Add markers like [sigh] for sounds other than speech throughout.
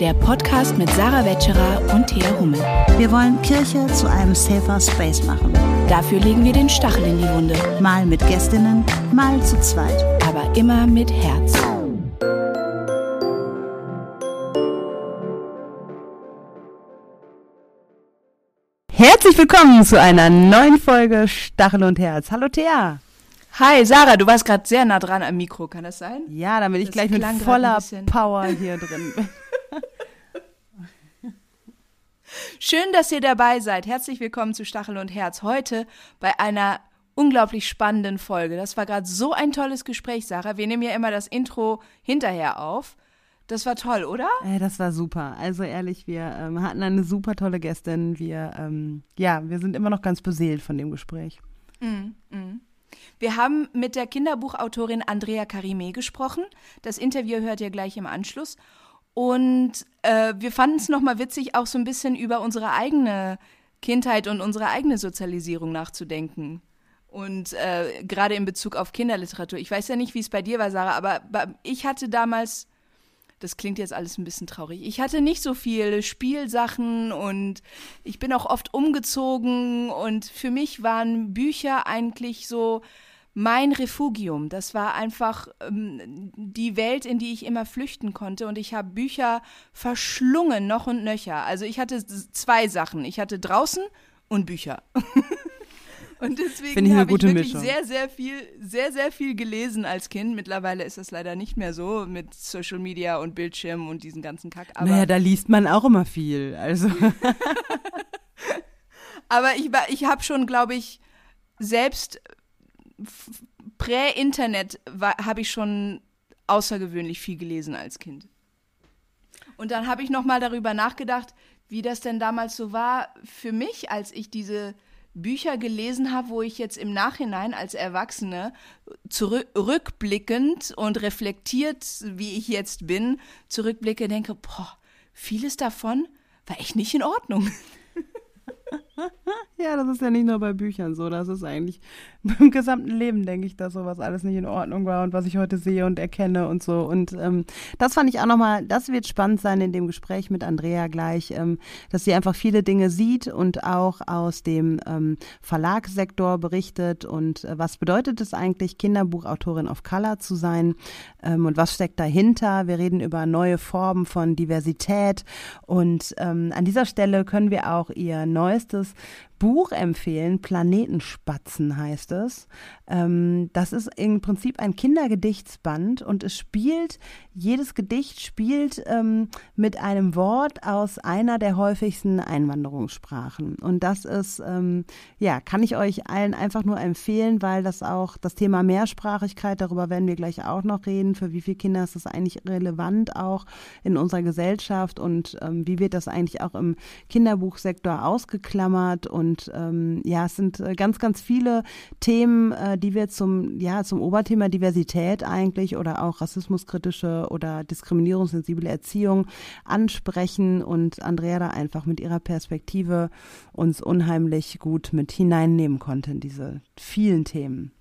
der Podcast mit Sarah Wetscherer und Thea Hummel. Wir wollen Kirche zu einem safer Space machen. Dafür legen wir den Stachel in die Wunde. Mal mit Gästinnen, mal zu zweit. Aber immer mit Herz. Herzlich willkommen zu einer neuen Folge Stachel und Herz. Hallo Thea. Hi, Sarah, du warst gerade sehr nah dran am Mikro, kann das sein? Ja, damit ich das gleich mit voller Power hier drin bin. Schön, dass ihr dabei seid. Herzlich willkommen zu Stachel und Herz. Heute bei einer unglaublich spannenden Folge. Das war gerade so ein tolles Gespräch, Sarah. Wir nehmen ja immer das Intro hinterher auf. Das war toll, oder? Äh, das war super. Also ehrlich, wir ähm, hatten eine super tolle Gästin. Wir, ähm, ja, wir sind immer noch ganz beseelt von dem Gespräch. Mm, mm. Wir haben mit der Kinderbuchautorin Andrea Karime gesprochen. Das Interview hört ihr gleich im Anschluss. Und äh, wir fanden es nochmal witzig, auch so ein bisschen über unsere eigene Kindheit und unsere eigene Sozialisierung nachzudenken. Und äh, gerade in Bezug auf Kinderliteratur. Ich weiß ja nicht, wie es bei dir war, Sarah, aber ich hatte damals, das klingt jetzt alles ein bisschen traurig, ich hatte nicht so viele Spielsachen und ich bin auch oft umgezogen und für mich waren Bücher eigentlich so mein Refugium. Das war einfach ähm, die Welt, in die ich immer flüchten konnte. Und ich habe Bücher verschlungen, noch und nöcher. Also ich hatte zwei Sachen. Ich hatte draußen und Bücher. [laughs] und deswegen habe ich wirklich Mischung. sehr, sehr viel, sehr, sehr viel gelesen als Kind. Mittlerweile ist das leider nicht mehr so mit Social Media und Bildschirm und diesen ganzen Kack. Aber naja, da liest man auch immer viel. Also. [laughs] aber ich, ich habe schon, glaube ich, selbst Prä-Internet habe ich schon außergewöhnlich viel gelesen als Kind. Und dann habe ich noch mal darüber nachgedacht, wie das denn damals so war für mich, als ich diese Bücher gelesen habe, wo ich jetzt im Nachhinein als Erwachsene zurückblickend und reflektiert, wie ich jetzt bin, zurückblicke, denke, boah, vieles davon war echt nicht in Ordnung. [laughs] [laughs] ja, das ist ja nicht nur bei Büchern so. Das ist eigentlich [laughs] im gesamten Leben, denke ich, dass sowas alles nicht in Ordnung war und was ich heute sehe und erkenne und so. Und ähm, das fand ich auch nochmal, das wird spannend sein in dem Gespräch mit Andrea gleich, ähm, dass sie einfach viele Dinge sieht und auch aus dem ähm, Verlagssektor berichtet. Und äh, was bedeutet es eigentlich, Kinderbuchautorin of Color zu sein? Ähm, und was steckt dahinter? Wir reden über neue Formen von Diversität. Und ähm, an dieser Stelle können wir auch ihr neuestes aus, Buch empfehlen. Planetenspatzen heißt es. Ähm, das ist im Prinzip ein Kindergedichtsband und es spielt, jedes Gedicht spielt ähm, mit einem Wort aus einer der häufigsten Einwanderungssprachen. Und das ist, ähm, ja, kann ich euch allen einfach nur empfehlen, weil das auch das Thema Mehrsprachigkeit, darüber werden wir gleich auch noch reden, für wie viele Kinder ist das eigentlich relevant auch in unserer Gesellschaft und ähm, wie wird das eigentlich auch im Kinderbuchsektor ausgeklammert und und ähm, ja, es sind äh, ganz, ganz viele Themen, äh, die wir zum, ja, zum Oberthema Diversität eigentlich oder auch rassismuskritische oder diskriminierungssensible Erziehung ansprechen und Andrea da einfach mit ihrer Perspektive uns unheimlich gut mit hineinnehmen konnte in diese vielen Themen.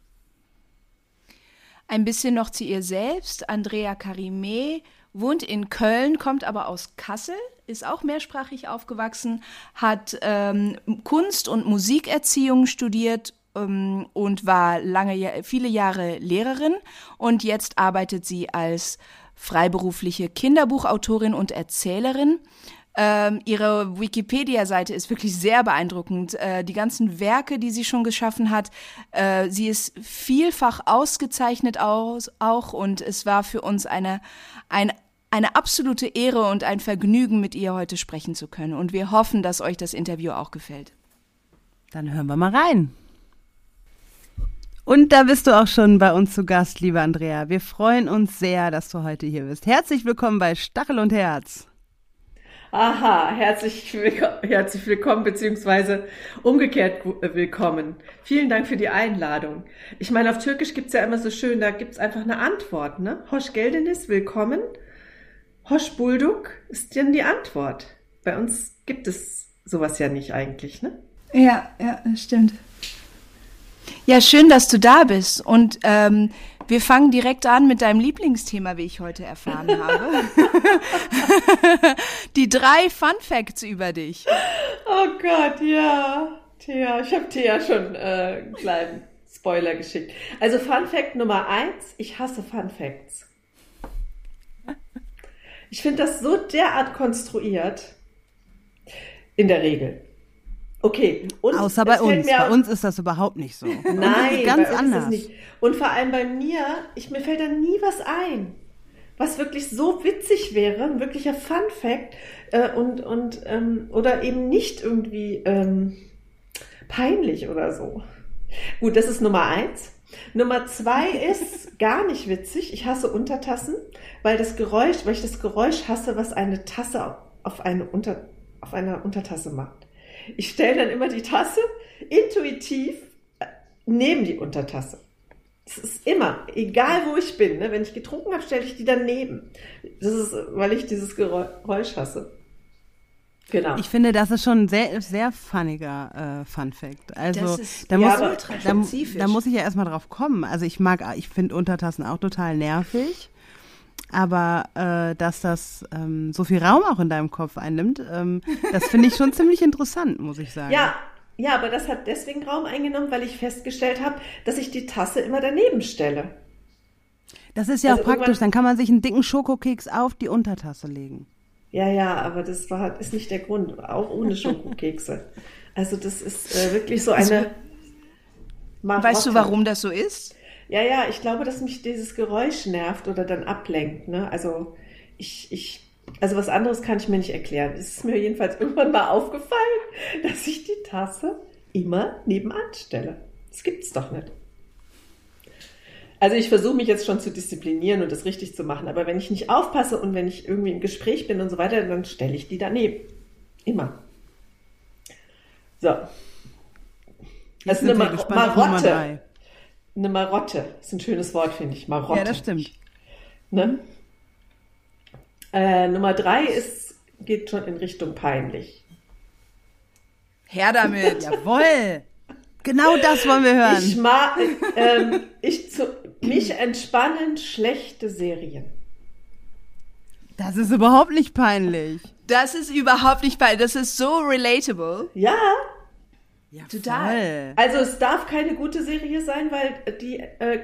Ein bisschen noch zu ihr selbst. Andrea Carime wohnt in Köln, kommt aber aus Kassel ist auch mehrsprachig aufgewachsen, hat ähm, Kunst- und Musikerziehung studiert ähm, und war lange, viele Jahre Lehrerin und jetzt arbeitet sie als freiberufliche Kinderbuchautorin und Erzählerin. Ähm, ihre Wikipedia-Seite ist wirklich sehr beeindruckend. Äh, die ganzen Werke, die sie schon geschaffen hat, äh, sie ist vielfach ausgezeichnet aus, auch und es war für uns eine, ein eine absolute Ehre und ein Vergnügen, mit ihr heute sprechen zu können. Und wir hoffen, dass euch das Interview auch gefällt. Dann hören wir mal rein. Und da bist du auch schon bei uns zu Gast, liebe Andrea. Wir freuen uns sehr, dass du heute hier bist. Herzlich willkommen bei Stachel und Herz. Aha, herzlich willkommen, herzlich willkommen, beziehungsweise umgekehrt willkommen. Vielen Dank für die Einladung. Ich meine, auf Türkisch gibt es ja immer so schön, da gibt es einfach eine Antwort, ne? Hoş geldiniz, willkommen. Hosch Bulduk ist dann die Antwort. Bei uns gibt es sowas ja nicht eigentlich, ne? Ja, ja, das stimmt. Ja, schön, dass du da bist. Und ähm, Wir fangen direkt an mit deinem Lieblingsthema, wie ich heute erfahren [laughs] habe. [laughs] Die drei Fun Facts über dich. Oh Gott, ja. Thea, ich habe Thea schon äh, einen kleinen Spoiler geschickt. Also Fun Fact Nummer eins, ich hasse Fun Facts. Ich finde das so derart konstruiert. In der Regel. Okay. Und Außer bei uns. Bei uns ist das überhaupt nicht so. Nein, ganz anders. Und vor allem bei mir, ich, mir fällt da nie was ein. Was wirklich so witzig wäre, ein wirklicher Fun Fact, äh, und, und, ähm, oder eben nicht irgendwie ähm, peinlich oder so. Gut, das ist Nummer eins. Nummer zwei [laughs] ist gar nicht witzig. Ich hasse Untertassen, weil das Geräusch, weil ich das Geräusch hasse, was eine Tasse auf eine Unter, auf einer Untertasse macht. Ich stelle dann immer die Tasse intuitiv äh, neben die Untertasse. Das ist immer, egal wo ich bin, ne? wenn ich getrunken habe, stelle ich die daneben. Das ist, weil ich dieses Geräusch hasse. Genau. Ich finde, das ist schon ein sehr, sehr funniger äh, Fun Fact. Also, ist da, ja, muss, da, da, muss ich ja erstmal drauf kommen. Also, ich mag, ich finde Untertassen auch total nervig. Aber äh, dass das ähm, so viel Raum auch in deinem Kopf einnimmt, ähm, das finde ich schon [laughs] ziemlich interessant, muss ich sagen. Ja, ja, aber das hat deswegen Raum eingenommen, weil ich festgestellt habe, dass ich die Tasse immer daneben stelle. Das ist ja also auch praktisch, dann kann man sich einen dicken Schokokeks auf die Untertasse legen. Ja, ja, aber das war, ist nicht der Grund, auch ohne Schokokekse. [laughs] Also das ist äh, wirklich so eine. Marotte. Weißt du, warum das so ist? Ja, ja, ich glaube, dass mich dieses Geräusch nervt oder dann ablenkt. Ne? Also ich, ich, also was anderes kann ich mir nicht erklären. Es ist mir jedenfalls irgendwann mal aufgefallen, [laughs] dass ich die Tasse immer nebenan stelle. Das gibt's doch nicht. Also ich versuche mich jetzt schon zu disziplinieren und das richtig zu machen, aber wenn ich nicht aufpasse und wenn ich irgendwie im Gespräch bin und so weiter, dann stelle ich die daneben. Immer. So. Das ist eine Mar Marotte eine Marotte. Ist ein schönes Wort, finde ich. Marotte. Ja, das stimmt. Ne? Äh, Nummer drei ist, geht schon in Richtung peinlich. Her damit. [laughs] Jawohl. Genau das wollen wir hören. Ich mag, ähm, ich zu, mich entspannen schlechte Serien. Das ist überhaupt nicht peinlich. Das ist überhaupt nicht peinlich. Das ist so relatable. Ja, ja, Total. Voll. Also es darf keine gute Serie sein, weil die, äh,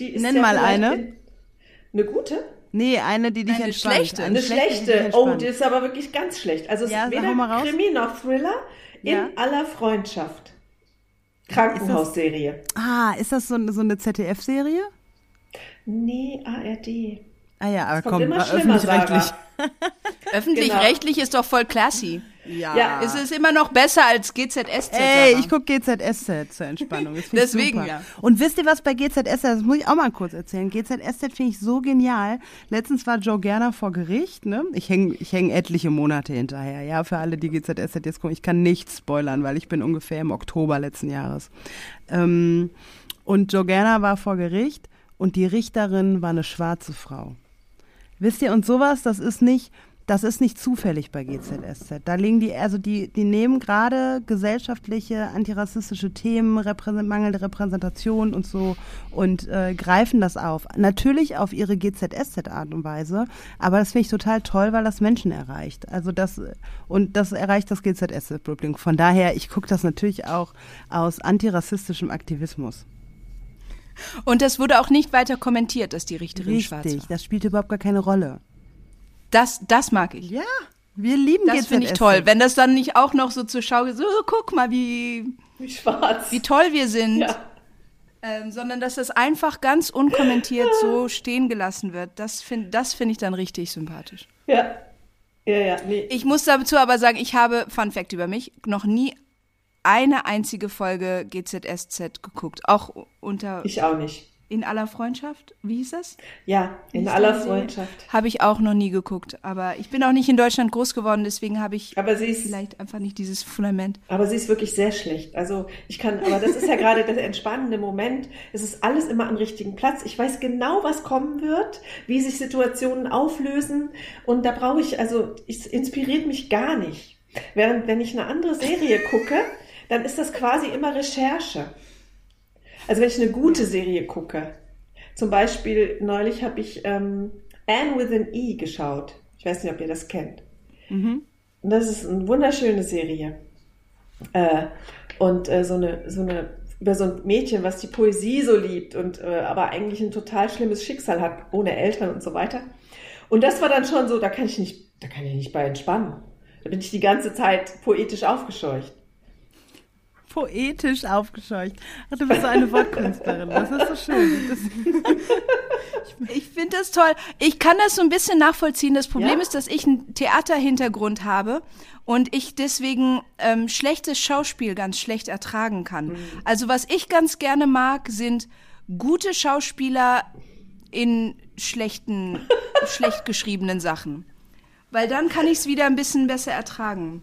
die ist Nenn ja mal eine. eine gute? Nee, eine, die dich eine entspannt. Schlechte. Eine, eine schlechte. schlechte. Oh, die ist aber wirklich ganz schlecht. Also es ja, ist weder Krimi noch Thriller in ja. aller Freundschaft. Krankenhausserie. Ah, ist das so, so eine ZDF-Serie? Nee, ARD. Ah ja, aber komm, öffentlich-rechtlich. [laughs] Öffentlich-rechtlich genau. ist doch voll classy. Ja. ja. Es ist immer noch besser als GZSZ. Ey, ich gucke GZSZ zur Entspannung. Deswegen, super. ja. Und wisst ihr was bei GZSZ, das muss ich auch mal kurz erzählen. GZSZ finde ich so genial. Letztens war Joe Gerner vor Gericht, ne? Ich hänge ich häng etliche Monate hinterher, ja, für alle, die GZSZ jetzt gucken. Ich kann nichts spoilern, weil ich bin ungefähr im Oktober letzten Jahres. Ähm, und Joe Gerner war vor Gericht und die Richterin war eine schwarze Frau. Wisst ihr, und sowas, das ist nicht, das ist nicht zufällig bei GZSZ. Da legen die, also die, die nehmen gerade gesellschaftliche, antirassistische Themen, Repräsent mangelnde Repräsentation und so und äh, greifen das auf. Natürlich auf ihre GZSZ-Art und Weise, aber das finde ich total toll, weil das Menschen erreicht. Also das, und das erreicht das GZSZ-Publikum. Von daher, ich gucke das natürlich auch aus antirassistischem Aktivismus. Und das wurde auch nicht weiter kommentiert, dass die Richterin Richtig, schwarz war. Richtig, das spielt überhaupt gar keine Rolle. Das, das mag ich. Ja, wir lieben Das finde ich toll. Wenn das dann nicht auch noch so zur Schau so, oh, guck mal, wie, wie schwarz. Wie toll wir sind. Ja. Ähm, sondern dass das einfach ganz unkommentiert so stehen gelassen wird. Das finde das find ich dann richtig sympathisch. Ja. Ja, ja, nee. Ich muss dazu aber sagen, ich habe, Fun Fact über mich, noch nie eine einzige Folge GZSZ geguckt. Auch unter. Ich auch nicht. In aller Freundschaft? Wie hieß das? Ja, in aller Freundschaft. Habe ich auch noch nie geguckt. Aber ich bin auch nicht in Deutschland groß geworden, deswegen habe ich aber sie ist, vielleicht einfach nicht dieses Fundament. Aber sie ist wirklich sehr schlecht. Also ich kann, aber das ist ja gerade der entspannende Moment. Es ist alles immer am richtigen Platz. Ich weiß genau, was kommen wird, wie sich Situationen auflösen. Und da brauche ich, also es inspiriert mich gar nicht. Während wenn ich eine andere Serie gucke, dann ist das quasi immer Recherche. Also wenn ich eine gute Serie gucke, Zum Beispiel neulich habe ich ähm, Anne with an E geschaut. Ich weiß nicht, ob ihr das kennt. Mhm. Und das ist eine wunderschöne Serie. Äh, und äh, so eine, so eine über so ein Mädchen, was die Poesie so liebt und äh, aber eigentlich ein total schlimmes Schicksal hat, ohne Eltern und so weiter. Und das war dann schon so, da kann ich nicht, da kann ich nicht bei entspannen. Da bin ich die ganze Zeit poetisch aufgescheucht. Poetisch aufgescheucht. Ach, du bist so eine Wortkünstlerin. Das ist so schön. Das [laughs] ich finde das toll. Ich kann das so ein bisschen nachvollziehen. Das Problem ja? ist, dass ich einen Theaterhintergrund habe und ich deswegen ähm, schlechtes Schauspiel ganz schlecht ertragen kann. Mhm. Also was ich ganz gerne mag, sind gute Schauspieler in schlechten, [laughs] schlecht geschriebenen Sachen. Weil dann kann ich es wieder ein bisschen besser ertragen.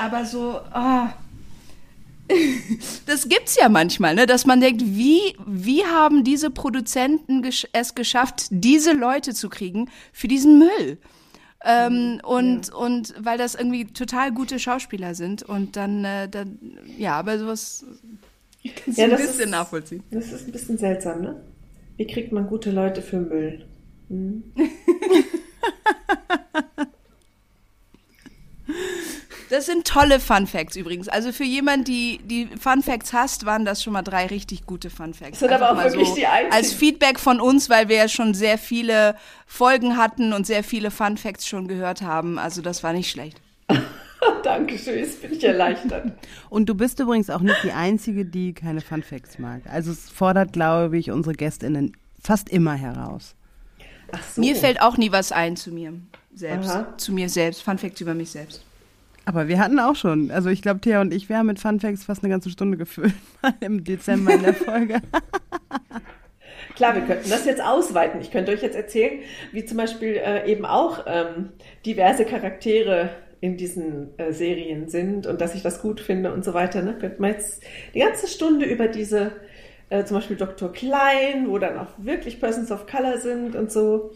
Aber so, oh, [laughs] das gibt's ja manchmal, ne, dass man denkt, wie, wie haben diese Produzenten es geschafft, diese Leute zu kriegen für diesen Müll? Ähm, und, ja. und weil das irgendwie total gute Schauspieler sind und dann, äh, dann ja, aber sowas kannst ja, du ein bisschen ist, nachvollziehen. Das ist ein bisschen seltsam, ne? Wie kriegt man gute Leute für Müll? Hm? [laughs] Das sind tolle Fun Facts übrigens. Also für jemanden, die die Fun Facts hasst, waren das schon mal drei richtig gute Fun Facts. Das sind Einfach aber auch wirklich so die einzigen. Als Feedback von uns, weil wir ja schon sehr viele Folgen hatten und sehr viele Fun Facts schon gehört haben. Also das war nicht schlecht. [laughs] Dankeschön, jetzt bin ich erleichtert. Und du bist übrigens auch nicht die Einzige, die keine Fun Facts mag. Also es fordert, glaube ich, unsere GästInnen fast immer heraus. Ach so. Mir fällt auch nie was ein zu mir selbst. Aha. Zu mir selbst. Fun Facts über mich selbst. Aber wir hatten auch schon, also ich glaube, Thea und ich, wir haben mit Fun Facts fast eine ganze Stunde gefüllt, [laughs] im Dezember in der Folge. [laughs] Klar, wir könnten das jetzt ausweiten. Ich könnte euch jetzt erzählen, wie zum Beispiel äh, eben auch ähm, diverse Charaktere in diesen äh, Serien sind und dass ich das gut finde und so weiter. Ne? Könnte man jetzt die ganze Stunde über diese, äh, zum Beispiel Dr. Klein, wo dann auch wirklich Persons of Color sind und so.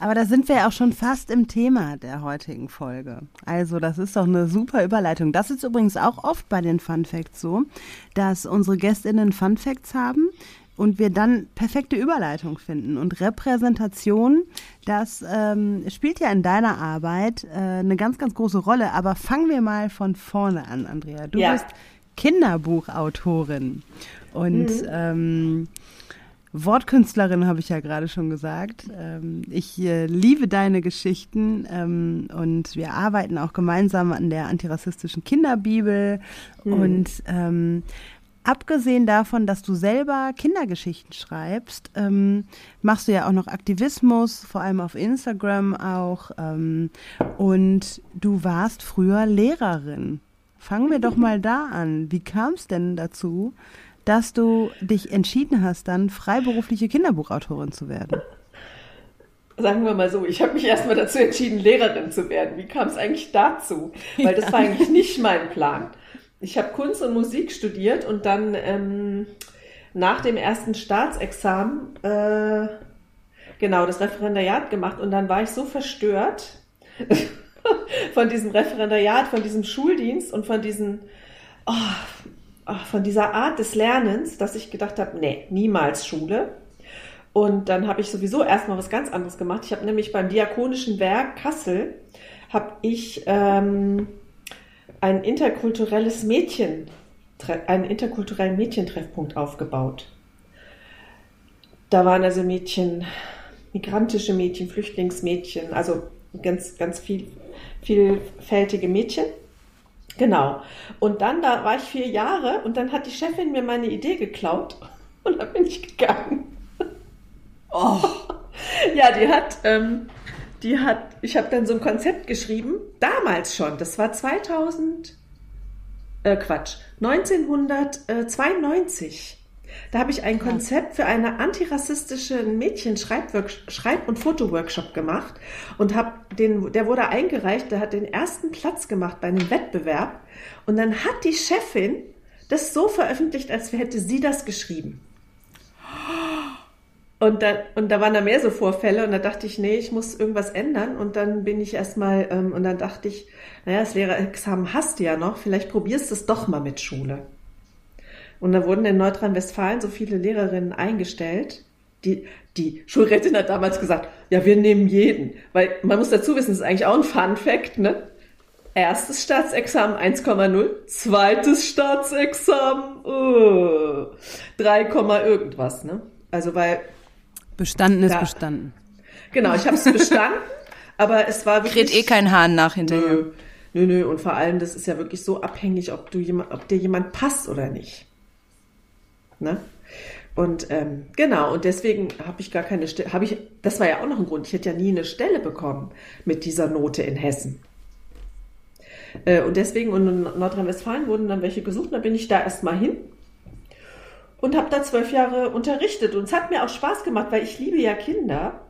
Aber da sind wir ja auch schon fast im Thema der heutigen Folge. Also das ist doch eine super Überleitung. Das ist übrigens auch oft bei den Fun Facts so, dass unsere Gästinnen Fun Facts haben und wir dann perfekte Überleitung finden. Und Repräsentation, das ähm, spielt ja in deiner Arbeit äh, eine ganz, ganz große Rolle. Aber fangen wir mal von vorne an, Andrea. Du ja. bist Kinderbuchautorin und mhm. ähm, Wortkünstlerin habe ich ja gerade schon gesagt. Ähm, ich äh, liebe deine Geschichten ähm, und wir arbeiten auch gemeinsam an der antirassistischen Kinderbibel. Mhm. Und ähm, abgesehen davon, dass du selber Kindergeschichten schreibst, ähm, machst du ja auch noch Aktivismus, vor allem auf Instagram auch. Ähm, und du warst früher Lehrerin. Fangen wir doch mal da an. Wie kam es denn dazu, dass du dich entschieden hast, dann freiberufliche Kinderbuchautorin zu werden? Sagen wir mal so, ich habe mich erstmal dazu entschieden, Lehrerin zu werden. Wie kam es eigentlich dazu? Weil das war eigentlich nicht mein Plan. Ich habe Kunst und Musik studiert und dann ähm, nach dem ersten Staatsexamen äh, genau das Referendariat gemacht und dann war ich so verstört [laughs] von diesem Referendariat, von diesem Schuldienst und von diesen oh, von dieser Art des Lernens, dass ich gedacht habe, nee, niemals Schule. Und dann habe ich sowieso erstmal was ganz anderes gemacht. Ich habe nämlich beim Diakonischen Werk Kassel habe ich ähm, ein interkulturelles Mädchen, einen interkulturellen Mädchentreffpunkt aufgebaut. Da waren also Mädchen, migrantische Mädchen, Flüchtlingsmädchen, also ganz, ganz viel, vielfältige Mädchen. Genau. Und dann, da war ich vier Jahre und dann hat die Chefin mir meine Idee geklaut [laughs] und dann bin ich gegangen. Oh. [laughs] ja, die hat, ähm, die hat, ich habe dann so ein Konzept geschrieben, damals schon, das war 2000, äh, Quatsch, 1992. Da habe ich ein Konzept für eine antirassistische Mädchen-Schreib- und Fotoworkshop gemacht und habe den, der wurde eingereicht, der hat den ersten Platz gemacht bei einem Wettbewerb und dann hat die Chefin das so veröffentlicht, als hätte sie das geschrieben. Und da, und da waren da mehr so Vorfälle und da dachte ich, nee, ich muss irgendwas ändern. Und dann bin ich erstmal, ähm, und dann dachte ich, naja, das Lehrerexamen hast du ja noch, vielleicht probierst du es doch mal mit Schule. Und da wurden in Nordrhein-Westfalen so viele Lehrerinnen eingestellt. Die, die Schulrätin hat damals gesagt, ja, wir nehmen jeden. Weil man muss dazu wissen, das ist eigentlich auch ein Fun Fact, ne? Erstes Staatsexamen 1,0, zweites Staatsexamen oh, 3, irgendwas, ne? Also weil bestanden ist ja, bestanden. Genau, ich habe es bestanden, [laughs] aber es war wirklich Kräht eh kein Hahn nach hinterher. Nö, nö, nö, und vor allem das ist ja wirklich so abhängig, ob du jemand, ob dir jemand passt oder nicht. Ne? Und ähm, genau, und deswegen habe ich gar keine Stelle, habe ich, das war ja auch noch ein Grund, ich hätte ja nie eine Stelle bekommen mit dieser Note in Hessen. Äh, und deswegen, und in Nordrhein-Westfalen wurden dann welche gesucht, da bin ich da erstmal hin und habe da zwölf Jahre unterrichtet. Und es hat mir auch Spaß gemacht, weil ich liebe ja Kinder.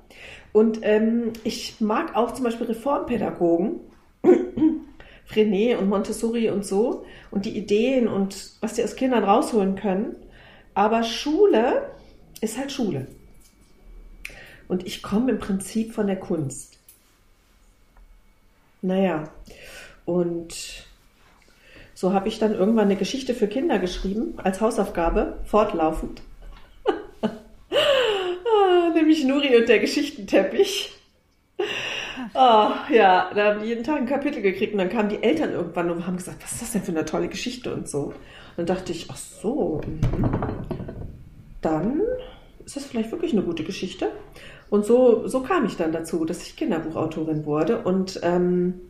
Und ähm, ich mag auch zum Beispiel Reformpädagogen, [clears throat] Frenet und Montessori und so, und die Ideen und was die aus Kindern rausholen können. Aber Schule ist halt Schule. Und ich komme im Prinzip von der Kunst. Naja, und so habe ich dann irgendwann eine Geschichte für Kinder geschrieben, als Hausaufgabe, fortlaufend. [laughs] ah, nämlich Nuri und der Geschichtenteppich. Oh, ja, da haben die jeden Tag ein Kapitel gekriegt und dann kamen die Eltern irgendwann und haben gesagt, was ist das denn für eine tolle Geschichte und so. Dann dachte ich, ach so, mhm. dann ist das vielleicht wirklich eine gute Geschichte. Und so, so kam ich dann dazu, dass ich Kinderbuchautorin wurde. Und ähm,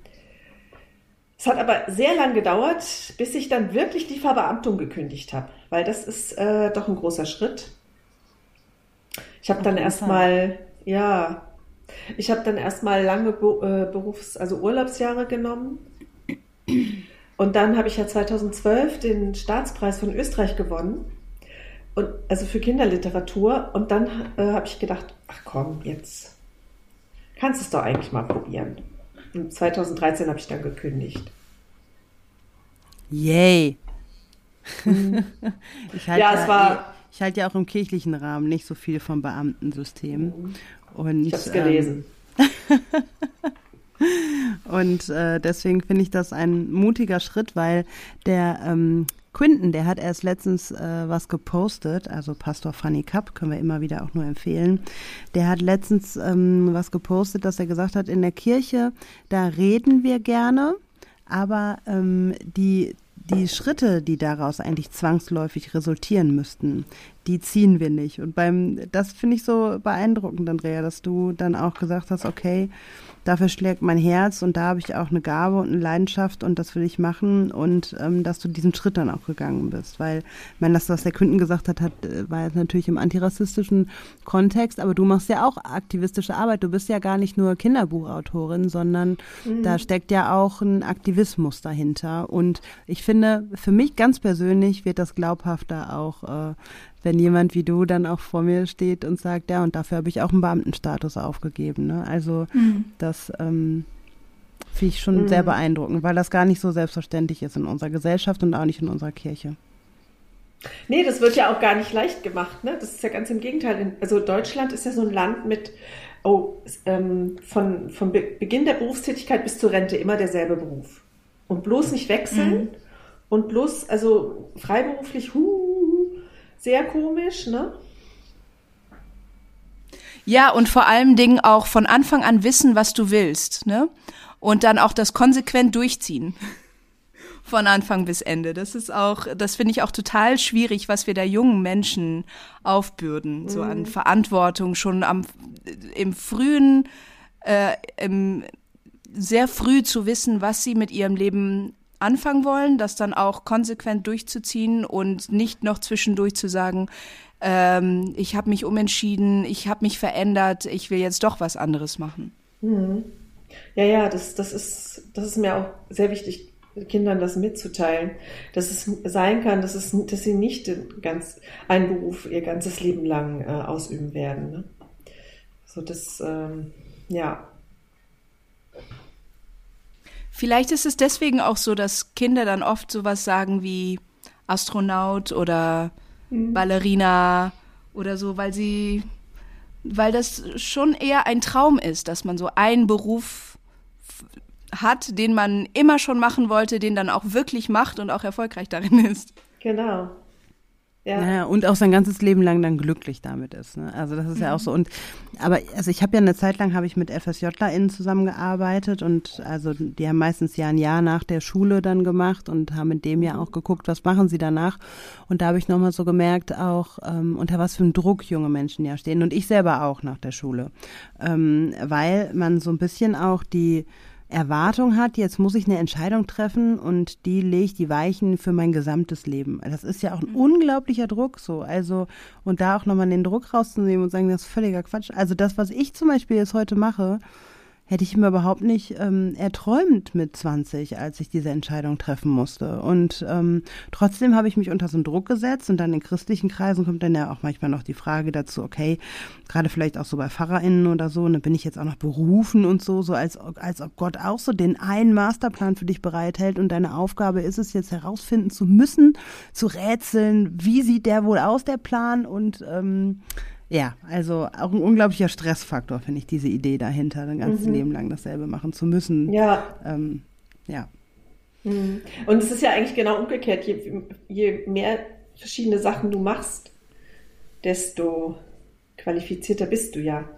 es hat aber sehr lang gedauert, bis ich dann wirklich die Verbeamtung gekündigt habe, weil das ist äh, doch ein großer Schritt. Ich habe dann erstmal, ja, ich habe dann erstmal lange äh, Berufs-, also Urlaubsjahre genommen und dann habe ich ja 2012 den Staatspreis von Österreich gewonnen. Und, also für Kinderliteratur. Und dann äh, habe ich gedacht, ach komm, jetzt kannst du es doch eigentlich mal probieren. Und 2013 habe ich dann gekündigt. Yay. [laughs] ich halte ja, es ja, war. Ich halte ja auch im kirchlichen Rahmen nicht so viel vom Beamtensystem. Mhm. Und, ich habe es gelesen. Ähm, [laughs] Und äh, deswegen finde ich das ein mutiger Schritt, weil der ähm, Quinton, der hat erst letztens äh, was gepostet, also Pastor Funny Cup, können wir immer wieder auch nur empfehlen. Der hat letztens ähm, was gepostet, dass er gesagt hat, in der Kirche, da reden wir gerne, aber ähm, die die Schritte, die daraus eigentlich zwangsläufig resultieren müssten, die ziehen wir nicht. Und beim, das finde ich so beeindruckend, Andrea, dass du dann auch gesagt hast, okay, dafür schlägt mein Herz und da habe ich auch eine Gabe und eine Leidenschaft und das will ich machen und ähm, dass du diesen Schritt dann auch gegangen bist. Weil, ich meine, das, was der Künden gesagt hat, hat äh, war jetzt natürlich im antirassistischen Kontext, aber du machst ja auch aktivistische Arbeit. Du bist ja gar nicht nur Kinderbuchautorin, sondern mhm. da steckt ja auch ein Aktivismus dahinter. Und ich finde, für mich ganz persönlich wird das glaubhafter auch äh, wenn jemand wie du dann auch vor mir steht und sagt, ja, und dafür habe ich auch einen Beamtenstatus aufgegeben. Ne? Also mhm. das ähm, finde ich schon mhm. sehr beeindruckend, weil das gar nicht so selbstverständlich ist in unserer Gesellschaft und auch nicht in unserer Kirche. Nee, das wird ja auch gar nicht leicht gemacht. Ne? Das ist ja ganz im Gegenteil. Also Deutschland ist ja so ein Land mit, oh, ähm, von, von Be Beginn der Berufstätigkeit bis zur Rente immer derselbe Beruf. Und bloß nicht wechseln mhm. und bloß, also freiberuflich, huh, sehr komisch, ne? Ja, und vor allen Dingen auch von Anfang an wissen, was du willst, ne? Und dann auch das konsequent durchziehen. [laughs] Von Anfang bis Ende. Das ist auch, das finde ich auch total schwierig, was wir da jungen Menschen aufbürden, mhm. so an mhm. Verantwortung schon am, im frühen, äh, im, sehr früh zu wissen, was sie mit ihrem Leben anfangen wollen, das dann auch konsequent durchzuziehen und nicht noch zwischendurch zu sagen, ähm, ich habe mich umentschieden, ich habe mich verändert, ich will jetzt doch was anderes machen. Mhm. Ja, ja, das, das, ist, das ist mir auch sehr wichtig, Kindern das mitzuteilen, dass es sein kann, dass, es, dass sie nicht ganz, einen Beruf ihr ganzes Leben lang äh, ausüben werden. Ne? So das, ähm, ja, Vielleicht ist es deswegen auch so, dass Kinder dann oft sowas sagen wie Astronaut oder mhm. Ballerina oder so, weil sie, weil das schon eher ein Traum ist, dass man so einen Beruf hat, den man immer schon machen wollte, den dann auch wirklich macht und auch erfolgreich darin ist. Genau. Ja. Naja, und auch sein ganzes Leben lang dann glücklich damit ist. Ne? Also das ist mhm. ja auch so. Und aber also ich habe ja eine Zeit lang habe ich mit FSJlerInnen zusammengearbeitet und also die haben meistens ja ein Jahr nach der Schule dann gemacht und haben in dem Jahr auch geguckt, was machen sie danach. Und da habe ich nochmal so gemerkt, auch ähm, unter was für einem Druck junge Menschen ja stehen. Und ich selber auch nach der Schule. Ähm, weil man so ein bisschen auch die Erwartung hat, jetzt muss ich eine Entscheidung treffen und die legt die Weichen für mein gesamtes Leben. Das ist ja auch ein mhm. unglaublicher Druck so. Also, und da auch nochmal den Druck rauszunehmen und sagen, das ist völliger Quatsch. Also das, was ich zum Beispiel jetzt heute mache, hätte ich mir überhaupt nicht ähm, erträumt mit 20, als ich diese Entscheidung treffen musste. Und ähm, trotzdem habe ich mich unter so einen Druck gesetzt und dann in christlichen Kreisen kommt dann ja auch manchmal noch die Frage dazu, okay, gerade vielleicht auch so bei PfarrerInnen oder so, ne, bin ich jetzt auch noch berufen und so, so als, als ob Gott auch so den einen Masterplan für dich bereithält und deine Aufgabe ist es jetzt herausfinden zu müssen, zu rätseln, wie sieht der wohl aus, der Plan und ähm, ja, also auch ein unglaublicher Stressfaktor, finde ich, diese Idee dahinter, ein ganzes mhm. Leben lang dasselbe machen zu müssen. Ja. Ähm, ja. Mhm. Und es ist ja eigentlich genau umgekehrt. Je, je mehr verschiedene Sachen du machst, desto qualifizierter bist du ja.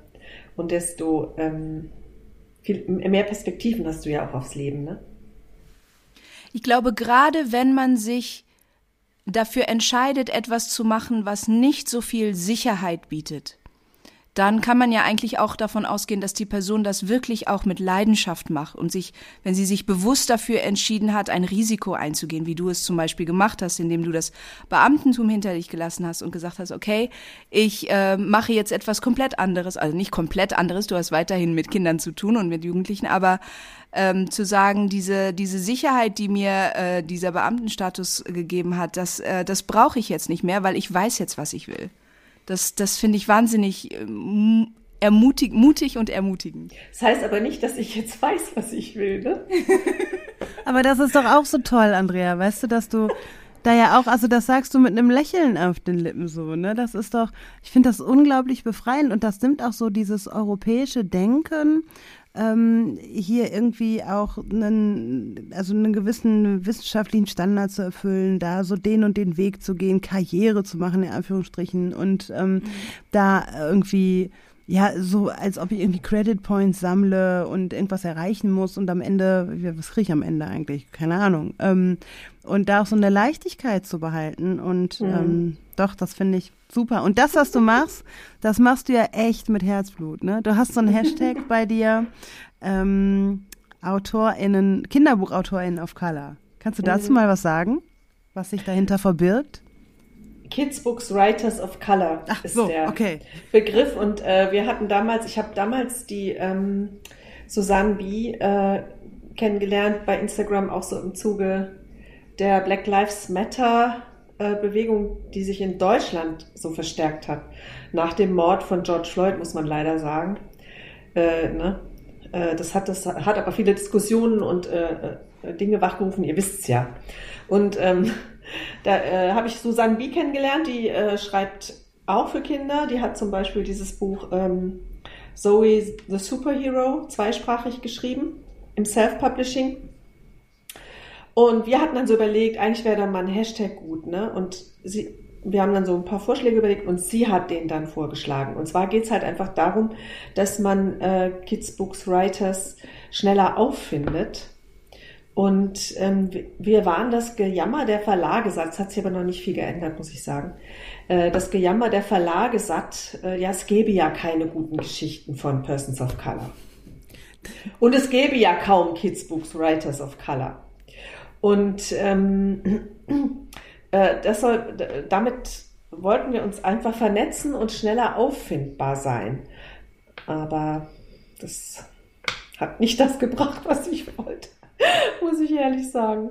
Und desto ähm, viel mehr Perspektiven hast du ja auch aufs Leben, ne? Ich glaube, gerade wenn man sich dafür entscheidet, etwas zu machen, was nicht so viel Sicherheit bietet, dann kann man ja eigentlich auch davon ausgehen, dass die Person das wirklich auch mit Leidenschaft macht und sich, wenn sie sich bewusst dafür entschieden hat, ein Risiko einzugehen, wie du es zum Beispiel gemacht hast, indem du das Beamtentum hinter dich gelassen hast und gesagt hast, okay, ich äh, mache jetzt etwas komplett anderes, also nicht komplett anderes, du hast weiterhin mit Kindern zu tun und mit Jugendlichen, aber ähm, zu sagen, diese, diese Sicherheit, die mir äh, dieser Beamtenstatus gegeben hat, das, äh, das brauche ich jetzt nicht mehr, weil ich weiß jetzt, was ich will. Das, das finde ich wahnsinnig ähm, ermutig, mutig und ermutigend. Das heißt aber nicht, dass ich jetzt weiß, was ich will, ne? [laughs] aber das ist doch auch so toll, Andrea, weißt du, dass du da ja auch, also das sagst du mit einem Lächeln auf den Lippen so, ne? Das ist doch, ich finde das unglaublich befreiend und das nimmt auch so dieses europäische Denken ähm, hier irgendwie auch einen, also einen gewissen wissenschaftlichen Standard zu erfüllen, da so den und den Weg zu gehen, Karriere zu machen, in Anführungsstrichen, und ähm, mhm. da irgendwie ja, so als ob ich irgendwie Credit Points sammle und irgendwas erreichen muss und am Ende, was kriege ich am Ende eigentlich? Keine Ahnung. Ähm, und da auch so eine Leichtigkeit zu behalten und mhm. ähm, doch, das finde ich super. Und das, was du machst, das machst du ja echt mit Herzblut. Ne? Du hast so einen Hashtag [laughs] bei dir, ähm, AutorInnen, KinderbuchautorInnen of Color. Kannst du dazu mhm. mal was sagen, was sich dahinter verbirgt? Kids Books Writers of Color Ach, ist so, der okay. Begriff. Und äh, wir hatten damals, ich habe damals die ähm, Susanne B. Äh, kennengelernt bei Instagram, auch so im Zuge der Black Lives Matter Bewegung, die sich in Deutschland so verstärkt hat. Nach dem Mord von George Floyd, muss man leider sagen. Äh, ne? Äh, das, hat, das hat aber viele Diskussionen und äh, äh, Dinge wachgerufen, ihr wisst es ja. Und ähm, [laughs] da äh, habe ich Susanne B. kennengelernt, die äh, schreibt auch für Kinder. Die hat zum Beispiel dieses Buch ähm, Zoe the Superhero zweisprachig geschrieben im Self-Publishing. Und wir hatten dann so überlegt, eigentlich wäre da mal ein Hashtag gut, ne? Und sie, wir haben dann so ein paar Vorschläge überlegt und sie hat den dann vorgeschlagen. Und zwar geht's halt einfach darum, dass man äh, Kids Books Writers schneller auffindet und ähm, wir waren das Gejammer der Verlage satt. Es hat sich aber noch nicht viel geändert, muss ich sagen. Äh, das Gejammer der Verlage satt. Äh, ja, es gäbe ja keine guten Geschichten von Persons of Color. Und es gäbe ja kaum Kids Books Writers of Color. Und ähm, [clears throat] äh, soll, damit wollten wir uns einfach vernetzen und schneller auffindbar sein. Aber das hat nicht das gebracht, was ich wollte. [laughs] muss ich ehrlich sagen.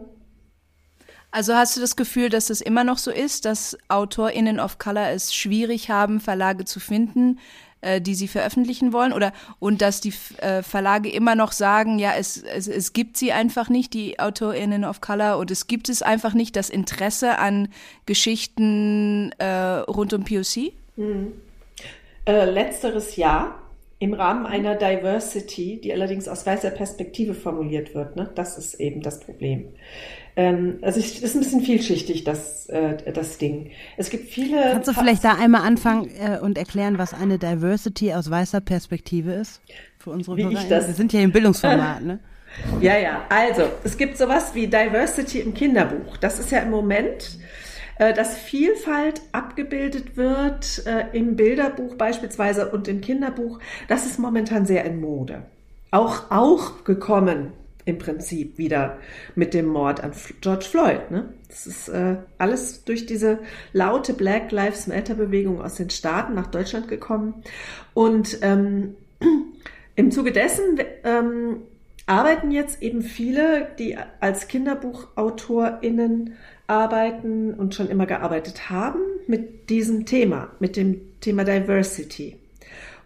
Also hast du das Gefühl, dass es immer noch so ist, dass AutorInnen of Color es schwierig haben, Verlage zu finden, äh, die sie veröffentlichen wollen? Oder und dass die äh, Verlage immer noch sagen, ja, es, es, es gibt sie einfach nicht, die AutorInnen of Color, und es gibt es einfach nicht das Interesse an Geschichten äh, rund um POC? Hm. Äh, letzteres Jahr im Rahmen einer Diversity, die allerdings aus weißer Perspektive formuliert wird. Ne? Das ist eben das Problem. Ähm, also es ist ein bisschen vielschichtig, das, äh, das Ding. Es gibt viele. Kannst du vielleicht da einmal anfangen äh, und erklären, was eine Diversity aus weißer Perspektive ist? Für unsere Wie ich das? Wir sind ja im Bildungsformat, ne? [laughs] Ja, ja. Also, es gibt sowas wie Diversity im Kinderbuch. Das ist ja im Moment, äh, dass Vielfalt abgebildet wird äh, im Bilderbuch beispielsweise und im Kinderbuch. Das ist momentan sehr in Mode. Auch, auch gekommen im Prinzip wieder mit dem Mord an George Floyd. Ne? Das ist äh, alles durch diese laute Black Lives Matter Bewegung aus den Staaten nach Deutschland gekommen. Und ähm, [clears throat] im Zuge dessen ähm, arbeiten jetzt eben viele, die als KinderbuchautorInnen arbeiten und schon immer gearbeitet haben mit diesem Thema, mit dem Thema Diversity,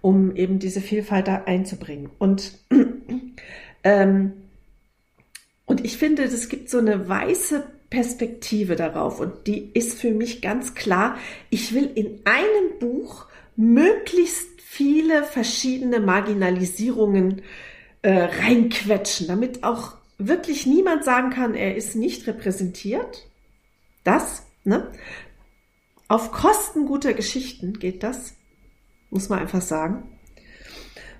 um eben diese Vielfalt da einzubringen. Und [clears throat] ähm, und ich finde, es gibt so eine weiße Perspektive darauf und die ist für mich ganz klar. Ich will in einem Buch möglichst viele verschiedene Marginalisierungen äh, reinquetschen, damit auch wirklich niemand sagen kann, er ist nicht repräsentiert. Das, ne? Auf Kosten guter Geschichten geht das, muss man einfach sagen.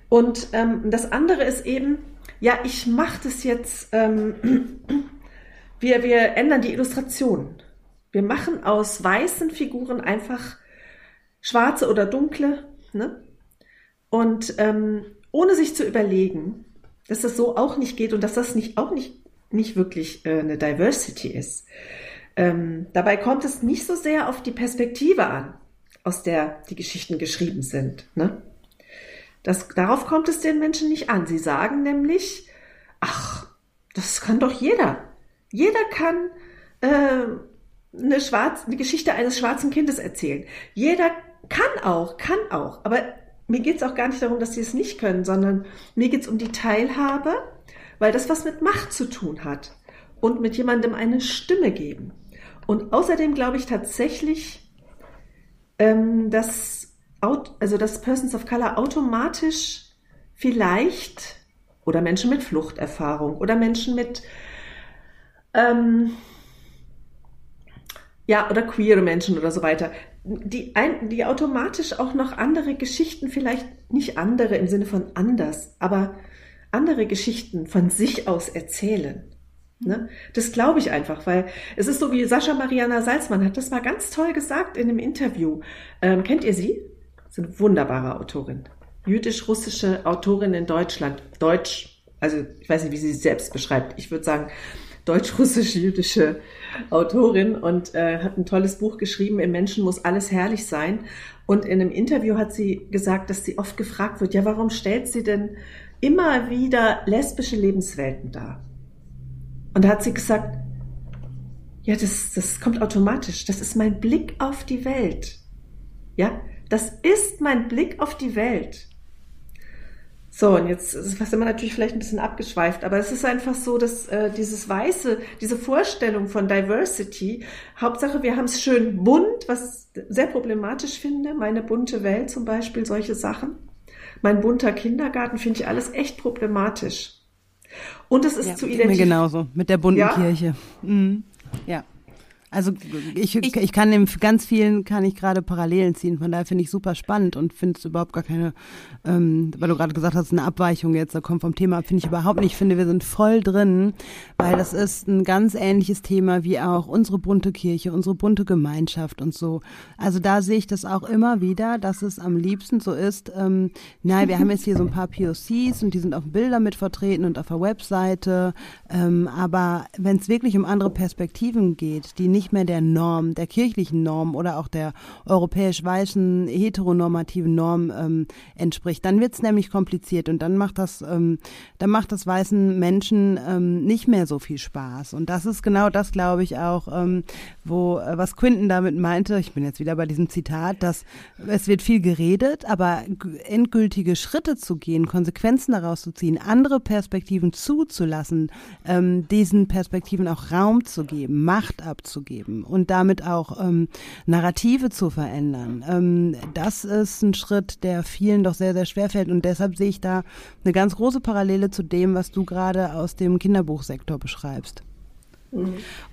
Und ähm, das andere ist eben, ja, ich mache das jetzt, ähm, [clears throat] wir, wir ändern die Illustration. Wir machen aus weißen Figuren einfach schwarze oder dunkle, ne? Und ähm, ohne sich zu überlegen, dass das so auch nicht geht und dass das nicht auch nicht, nicht wirklich äh, eine Diversity ist. Ähm, dabei kommt es nicht so sehr auf die Perspektive an, aus der die Geschichten geschrieben sind. Ne? Das, darauf kommt es den Menschen nicht an. Sie sagen nämlich, ach, das kann doch jeder. Jeder kann äh, eine, schwarz, eine Geschichte eines schwarzen Kindes erzählen. Jeder kann auch, kann auch. Aber mir geht es auch gar nicht darum, dass sie es nicht können, sondern mir geht es um die Teilhabe, weil das was mit Macht zu tun hat und mit jemandem eine Stimme geben. Und außerdem glaube ich tatsächlich, ähm, dass also dass Persons of Color automatisch vielleicht oder Menschen mit Fluchterfahrung oder Menschen mit ähm, ja oder queere Menschen oder so weiter, die, ein, die automatisch auch noch andere Geschichten, vielleicht nicht andere im Sinne von anders, aber andere Geschichten von sich aus erzählen. Ne? Das glaube ich einfach, weil es ist so wie Sascha Mariana Salzmann hat das mal ganz toll gesagt in einem Interview. Ähm, kennt ihr sie? Ist eine wunderbare Autorin. Jüdisch-russische Autorin in Deutschland. Deutsch, also ich weiß nicht, wie sie sich selbst beschreibt. Ich würde sagen, deutsch-russisch-jüdische Autorin und äh, hat ein tolles Buch geschrieben, Im Menschen muss alles herrlich sein. Und in einem Interview hat sie gesagt, dass sie oft gefragt wird, ja, warum stellt sie denn immer wieder lesbische Lebenswelten dar? Und da hat sie gesagt, ja, das, das kommt automatisch. Das ist mein Blick auf die Welt. Ja, das ist mein Blick auf die Welt. So, und jetzt ist was immer natürlich vielleicht ein bisschen abgeschweift, aber es ist einfach so, dass äh, dieses Weiße, diese Vorstellung von Diversity, Hauptsache wir haben es schön bunt, was sehr problematisch finde, meine bunte Welt zum Beispiel, solche Sachen. Mein bunter Kindergarten finde ich alles echt problematisch. Und es ist ja, zu identifizieren. Mir genauso, mit der bunten ja? Kirche. Mhm. Ja. Also ich, ich, ich kann in ganz vielen kann ich gerade Parallelen ziehen. Von daher finde ich super spannend und finde es überhaupt gar keine, ähm, weil du gerade gesagt hast, eine Abweichung jetzt, da kommt vom Thema, finde ich überhaupt nicht. Ich finde, wir sind voll drin, weil das ist ein ganz ähnliches Thema wie auch unsere bunte Kirche, unsere bunte Gemeinschaft und so. Also da sehe ich das auch immer wieder, dass es am liebsten so ist, ähm, nein, wir haben jetzt hier so ein paar POCs und die sind auf Bilder mit vertreten und auf der Webseite, ähm, aber wenn es wirklich um andere Perspektiven geht, die nicht nicht mehr der Norm, der kirchlichen Norm oder auch der europäisch-weißen heteronormativen Norm ähm, entspricht. Dann wird es nämlich kompliziert und dann macht das, ähm, dann macht das weißen Menschen ähm, nicht mehr so viel Spaß. Und das ist genau das, glaube ich, auch, ähm, wo äh, was Quinton damit meinte. Ich bin jetzt wieder bei diesem Zitat, dass es wird viel geredet, aber endgültige Schritte zu gehen, Konsequenzen daraus zu ziehen, andere Perspektiven zuzulassen, ähm, diesen Perspektiven auch Raum zu geben, Macht abzugeben geben und damit auch ähm, Narrative zu verändern. Ähm, das ist ein Schritt, der vielen doch sehr, sehr schwer fällt und deshalb sehe ich da eine ganz große Parallele zu dem, was du gerade aus dem Kinderbuchsektor beschreibst.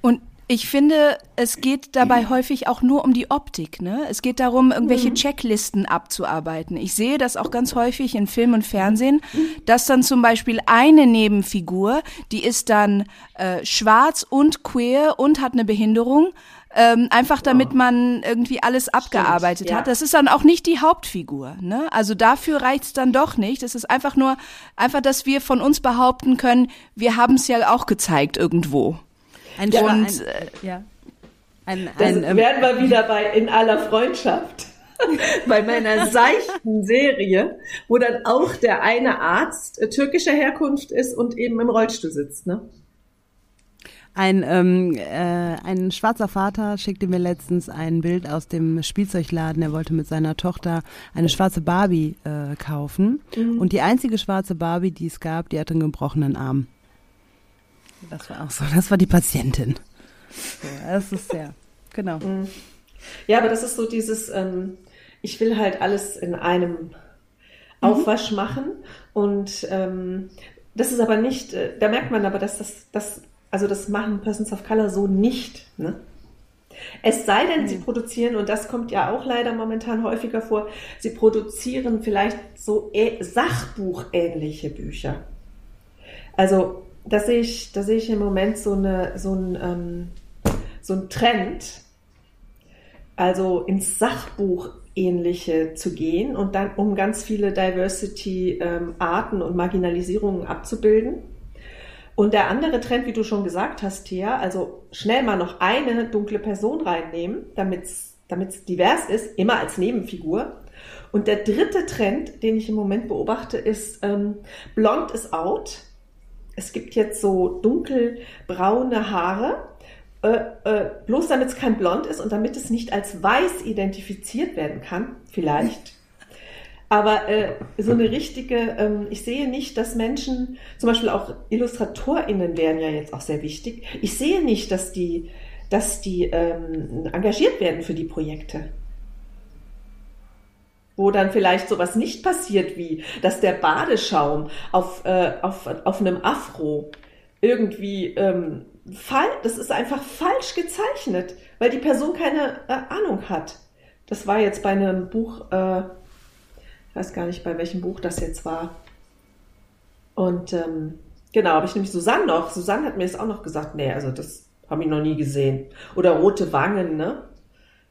Und ich finde, es geht dabei häufig auch nur um die Optik. Ne? Es geht darum, irgendwelche mhm. Checklisten abzuarbeiten. Ich sehe das auch ganz häufig in Film und Fernsehen, dass dann zum Beispiel eine Nebenfigur, die ist dann äh, schwarz und queer und hat eine Behinderung, ähm, einfach damit man irgendwie alles abgearbeitet Stimmt, ja. hat. Das ist dann auch nicht die Hauptfigur. Ne? Also dafür reicht's dann doch nicht. Es ist einfach nur, einfach, dass wir von uns behaupten können, wir haben es ja auch gezeigt irgendwo. Ein, ja, und, ein, äh, ja. Ein, ein, ähm, werden wir wieder bei In aller Freundschaft. [laughs] bei meiner seichten Serie, wo dann auch der eine Arzt äh, türkischer Herkunft ist und eben im Rollstuhl sitzt, ne? Ein, ähm, äh, ein schwarzer Vater schickte mir letztens ein Bild aus dem Spielzeugladen. Er wollte mit seiner Tochter eine schwarze Barbie äh, kaufen. Mhm. Und die einzige schwarze Barbie, die es gab, die hatte einen gebrochenen Arm. Das war auch so. Das war die Patientin. So, das ist sehr, genau. Mhm. Ja, aber das ist so dieses, ähm, ich will halt alles in einem mhm. Aufwasch machen und ähm, das ist aber nicht, äh, da merkt man aber, dass das, das, also das machen Persons of Color so nicht. Ne? Es sei denn, sie produzieren, und das kommt ja auch leider momentan häufiger vor, sie produzieren vielleicht so Sachbuchähnliche Bücher. Also da sehe ich, da sehe ich im Moment so, eine, so, ein, ähm, so ein Trend, also ins Sachbuch ähnliche zu gehen und dann um ganz viele Diversity-Arten ähm, und Marginalisierungen abzubilden. Und der andere Trend, wie du schon gesagt hast, Thea, also schnell mal noch eine dunkle Person reinnehmen, damit es divers ist, immer als Nebenfigur. Und der dritte Trend, den ich im Moment beobachte, ist ähm, Blond is out es gibt jetzt so dunkelbraune Haare, äh, äh, bloß damit es kein Blond ist und damit es nicht als weiß identifiziert werden kann, vielleicht. Aber äh, so eine richtige, ähm, ich sehe nicht, dass Menschen, zum Beispiel auch IllustratorInnen wären ja jetzt auch sehr wichtig. Ich sehe nicht, dass die, dass die ähm, engagiert werden für die Projekte wo dann vielleicht sowas nicht passiert wie, dass der Badeschaum auf, äh, auf, auf einem Afro irgendwie ähm, fall, das ist einfach falsch gezeichnet, weil die Person keine äh, Ahnung hat. Das war jetzt bei einem Buch, äh, ich weiß gar nicht, bei welchem Buch das jetzt war. Und ähm, genau, habe ich nämlich Susanne noch. Susanne hat mir das auch noch gesagt, nee, also das habe ich noch nie gesehen. Oder rote Wangen, ne?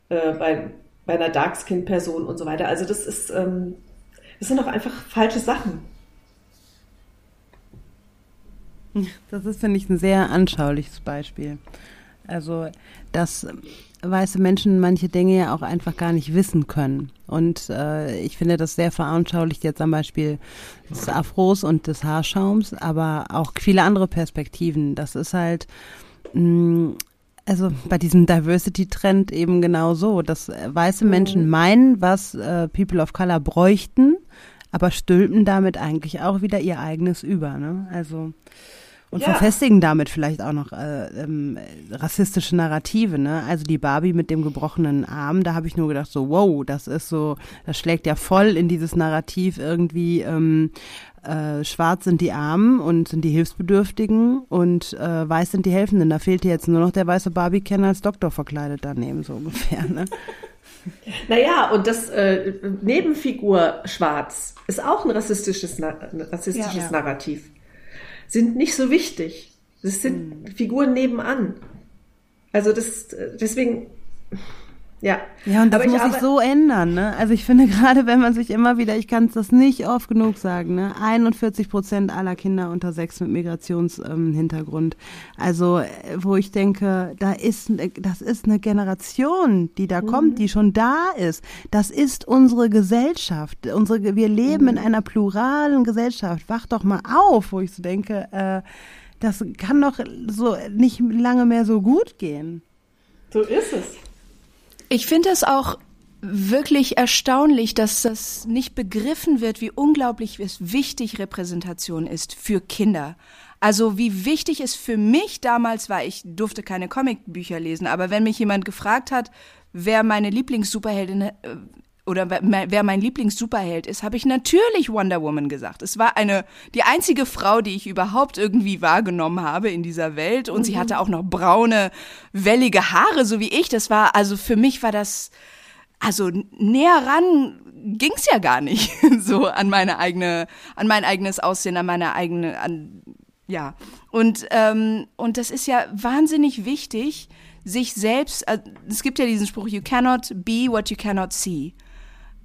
Äh, bei, bei einer Dark-Skin-Person und so weiter. Also das ist, ähm, das sind doch einfach falsche Sachen. Das ist, finde ich, ein sehr anschauliches Beispiel. Also, dass weiße Menschen manche Dinge ja auch einfach gar nicht wissen können. Und äh, ich finde das sehr veranschaulicht jetzt am Beispiel des Afros und des Haarschaums, aber auch viele andere Perspektiven. Das ist halt, mh, mm, also bei diesem Diversity-Trend eben genau so, dass äh, weiße Menschen mhm. meinen, was äh, People of Color bräuchten, aber stülpen damit eigentlich auch wieder ihr eigenes über. Ne? Also und ja. verfestigen damit vielleicht auch noch äh, ähm, rassistische Narrative, ne? Also die Barbie mit dem gebrochenen Arm, da habe ich nur gedacht, so, wow, das ist so, das schlägt ja voll in dieses Narrativ irgendwie, ähm, äh, schwarz sind die Armen und sind die Hilfsbedürftigen und äh, weiß sind die Helfenden. Da fehlt jetzt nur noch der weiße Barbie-Kenner als Doktor verkleidet daneben, so ungefähr, ne? [laughs] Naja, und das äh, Nebenfigur Schwarz ist auch ein rassistisches, rassistisches ja, ja. Narrativ sind nicht so wichtig. Das sind mhm. Figuren nebenan. Also das, deswegen, ja. Ja, und das muss sich so ändern, ne? Also ich finde [laughs] gerade, wenn man sich immer wieder, ich kann es das nicht oft genug sagen, ne? 41 Prozent aller Kinder unter sechs mit Migrationshintergrund. Ähm, also, äh, wo ich denke, da ist, das ist eine Generation, die da mhm. kommt, die schon da ist. Das ist unsere Gesellschaft. Unsere, wir leben mhm. in einer pluralen Gesellschaft. Wach doch mal auf, wo ich so denke, äh, das kann doch so nicht lange mehr so gut gehen. So ist es. Ich finde es auch wirklich erstaunlich, dass das nicht begriffen wird, wie unglaublich wichtig Repräsentation ist für Kinder. Also wie wichtig es für mich damals war, ich durfte keine Comicbücher lesen, aber wenn mich jemand gefragt hat, wer meine Lieblings-Superheldin äh, oder wer mein Lieblings-Superheld ist, habe ich natürlich Wonder Woman gesagt. Es war eine, die einzige Frau, die ich überhaupt irgendwie wahrgenommen habe in dieser Welt. Und mhm. sie hatte auch noch braune, wellige Haare, so wie ich. Das war, also für mich war das, also näher ran ging's ja gar nicht, [laughs] so an meine eigene, an mein eigenes Aussehen, an meine eigene, an, ja. Und, ähm, und das ist ja wahnsinnig wichtig, sich selbst, äh, es gibt ja diesen Spruch, you cannot be what you cannot see.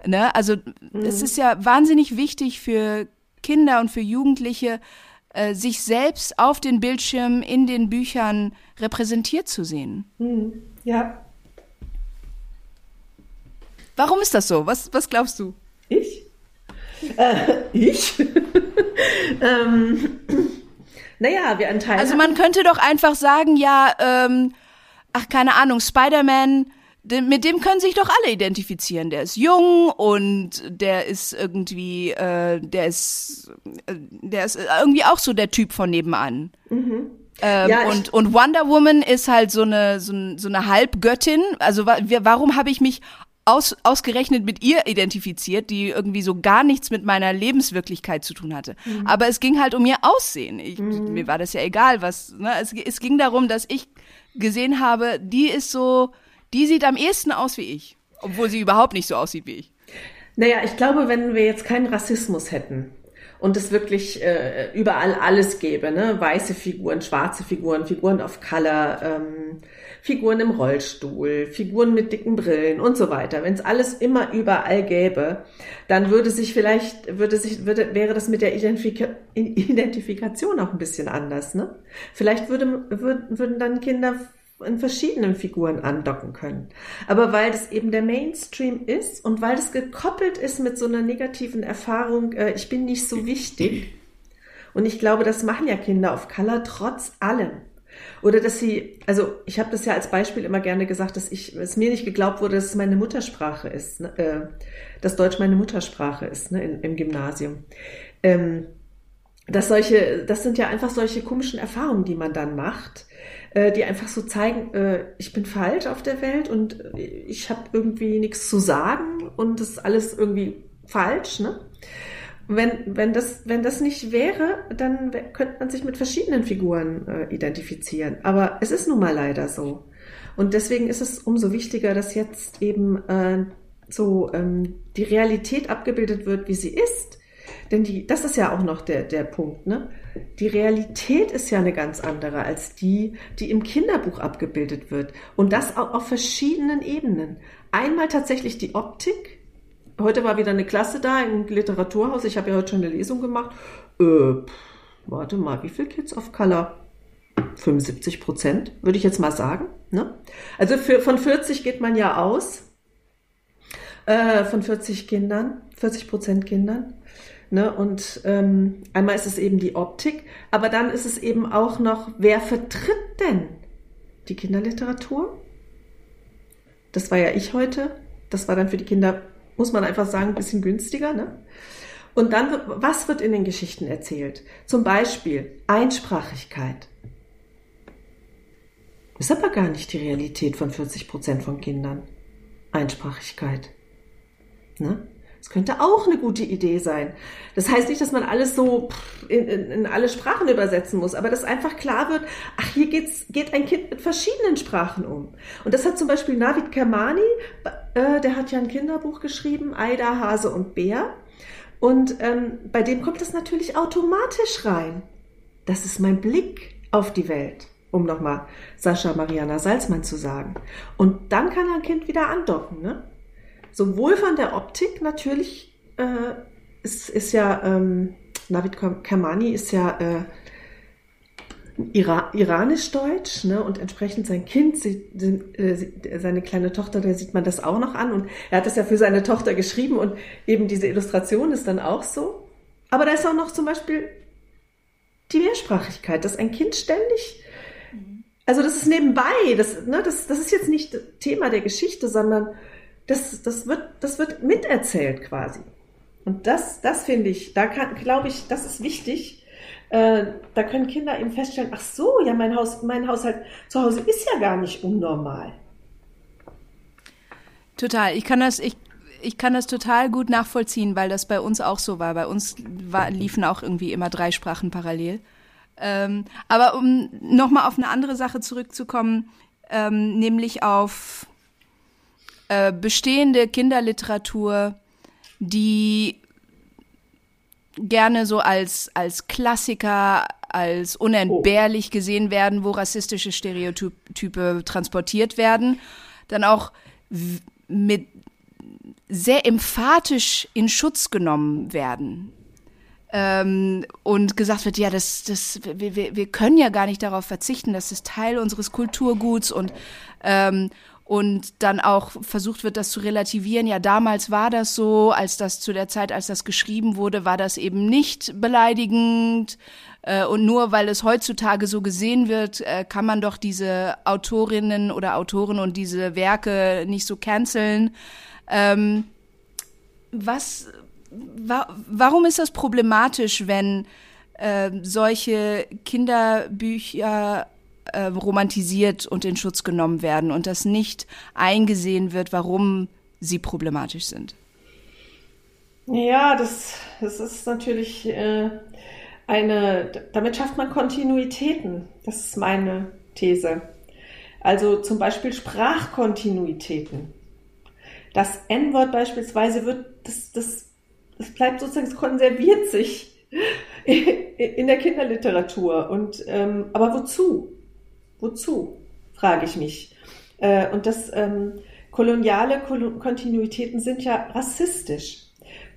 Ne? Also mhm. es ist ja wahnsinnig wichtig für Kinder und für Jugendliche, äh, sich selbst auf den Bildschirmen in den Büchern repräsentiert zu sehen. Mhm. Ja. Warum ist das so? Was, was glaubst du? Ich? Äh, ich? [laughs] ähm, naja, wir anteilen. Also man könnte doch einfach sagen, ja, ähm, ach keine Ahnung, Spider-Man mit dem können sich doch alle identifizieren. Der ist jung und der ist irgendwie, äh, der ist, äh, der ist irgendwie auch so der Typ von nebenan. Mhm. Ähm, ja, und, und Wonder Woman ist halt so eine, so, so eine Halbgöttin. Also warum habe ich mich aus, ausgerechnet mit ihr identifiziert, die irgendwie so gar nichts mit meiner Lebenswirklichkeit zu tun hatte. Mhm. Aber es ging halt um ihr Aussehen. Ich, mhm. Mir war das ja egal, was. Ne? Es, es ging darum, dass ich gesehen habe, die ist so, die sieht am ehesten aus wie ich, obwohl sie überhaupt nicht so aussieht wie ich. Naja, ich glaube, wenn wir jetzt keinen Rassismus hätten und es wirklich äh, überall alles gäbe, ne? weiße Figuren, schwarze Figuren, Figuren auf Color, ähm, Figuren im Rollstuhl, Figuren mit dicken Brillen und so weiter. Wenn es alles immer überall gäbe, dann würde sich vielleicht, würde sich, würde, wäre das mit der Identifika Identifikation auch ein bisschen anders. Ne? Vielleicht würde, würden, würden dann Kinder in verschiedenen Figuren andocken können. Aber weil das eben der Mainstream ist und weil das gekoppelt ist mit so einer negativen Erfahrung, äh, ich bin nicht so wichtig. Und ich glaube, das machen ja Kinder auf Color trotz allem. Oder dass sie, also ich habe das ja als Beispiel immer gerne gesagt, dass ich, es mir nicht geglaubt wurde, dass es meine Muttersprache ist, ne? äh, dass Deutsch meine Muttersprache ist ne? In, im Gymnasium. Ähm, dass solche, das sind ja einfach solche komischen Erfahrungen, die man dann macht, äh, die einfach so zeigen, äh, ich bin falsch auf der Welt und ich habe irgendwie nichts zu sagen und das ist alles irgendwie falsch. Ne? Wenn, wenn, das, wenn das nicht wäre, dann könnte man sich mit verschiedenen Figuren äh, identifizieren. Aber es ist nun mal leider so. Und deswegen ist es umso wichtiger, dass jetzt eben äh, so ähm, die Realität abgebildet wird, wie sie ist. Denn die, das ist ja auch noch der, der Punkt, ne? Die Realität ist ja eine ganz andere als die, die im Kinderbuch abgebildet wird. Und das auch auf verschiedenen Ebenen. Einmal tatsächlich die Optik. Heute war wieder eine Klasse da im Literaturhaus. Ich habe ja heute schon eine Lesung gemacht. Äh, warte mal, wie viele Kids auf Color? 75 Prozent, würde ich jetzt mal sagen. Ne? Also für, von 40 geht man ja aus. Äh, von 40 Kindern, 40 Prozent Kindern. Ne? Und ähm, einmal ist es eben die Optik, aber dann ist es eben auch noch, wer vertritt denn die Kinderliteratur? Das war ja ich heute. Das war dann für die Kinder, muss man einfach sagen, ein bisschen günstiger. Ne? Und dann, was wird in den Geschichten erzählt? Zum Beispiel Einsprachigkeit. Ist aber gar nicht die Realität von 40 Prozent von Kindern. Einsprachigkeit. Ne? Das könnte auch eine gute Idee sein. Das heißt nicht, dass man alles so in, in, in alle Sprachen übersetzen muss, aber dass einfach klar wird, ach, hier geht's, geht ein Kind mit verschiedenen Sprachen um. Und das hat zum Beispiel Navid Kermani, äh, der hat ja ein Kinderbuch geschrieben, Aida, Hase und Bär. Und ähm, bei dem kommt das natürlich automatisch rein. Das ist mein Blick auf die Welt, um nochmal Sascha Mariana Salzmann zu sagen. Und dann kann ein Kind wieder andocken, ne? Sowohl von der Optik natürlich, äh, ist, ist ja, ähm, Navid Kermani ist ja äh, Ira iranisch-deutsch ne? und entsprechend sein Kind, sie, äh, seine kleine Tochter, da sieht man das auch noch an und er hat das ja für seine Tochter geschrieben und eben diese Illustration ist dann auch so. Aber da ist auch noch zum Beispiel die Mehrsprachigkeit, dass ein Kind ständig, also das ist nebenbei, das, ne, das, das ist jetzt nicht Thema der Geschichte, sondern das, das, wird, das wird miterzählt quasi. Und das, das finde ich, da glaube ich, das ist wichtig. Äh, da können Kinder eben feststellen, ach so, ja, mein, Haus, mein Haushalt zu Hause ist ja gar nicht unnormal. Total. Ich kann das, ich, ich kann das total gut nachvollziehen, weil das bei uns auch so war. Bei uns war, liefen auch irgendwie immer drei Sprachen parallel. Ähm, aber um nochmal auf eine andere Sache zurückzukommen, ähm, nämlich auf äh, bestehende Kinderliteratur, die gerne so als, als Klassiker, als unentbehrlich gesehen werden, wo rassistische Stereotype transportiert werden, dann auch mit sehr emphatisch in Schutz genommen werden. Ähm, und gesagt wird, ja, das, das, wir, wir können ja gar nicht darauf verzichten, das ist Teil unseres Kulturguts und ähm, und dann auch versucht wird, das zu relativieren. Ja, damals war das so, als das zu der Zeit, als das geschrieben wurde, war das eben nicht beleidigend. Äh, und nur weil es heutzutage so gesehen wird, äh, kann man doch diese Autorinnen oder Autoren und diese Werke nicht so canceln. Ähm, was wa warum ist das problematisch, wenn äh, solche Kinderbücher äh, romantisiert und in Schutz genommen werden und das nicht eingesehen wird, warum sie problematisch sind? Ja, das, das ist natürlich äh, eine, damit schafft man Kontinuitäten. Das ist meine These. Also zum Beispiel Sprachkontinuitäten. Das N-Wort beispielsweise wird, das, das es bleibt sozusagen, es konserviert sich [laughs] in der Kinderliteratur. Und ähm, aber wozu? Wozu? frage ich mich. Äh, und das ähm, koloniale Kontinuitäten sind ja rassistisch.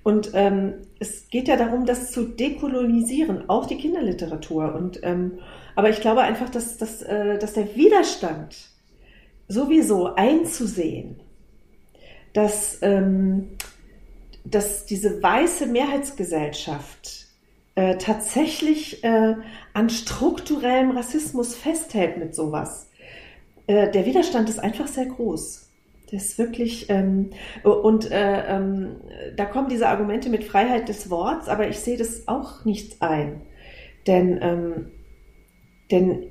Und ähm, es geht ja darum, das zu dekolonisieren, auch die Kinderliteratur. Und ähm, aber ich glaube einfach, dass, dass, äh, dass der Widerstand sowieso einzusehen, dass ähm, dass diese weiße Mehrheitsgesellschaft äh, tatsächlich äh, an strukturellem Rassismus festhält mit sowas. Äh, der Widerstand ist einfach sehr groß. Das ist wirklich, ähm, und äh, ähm, da kommen diese Argumente mit Freiheit des Worts, aber ich sehe das auch nicht ein. Denn, ähm, denn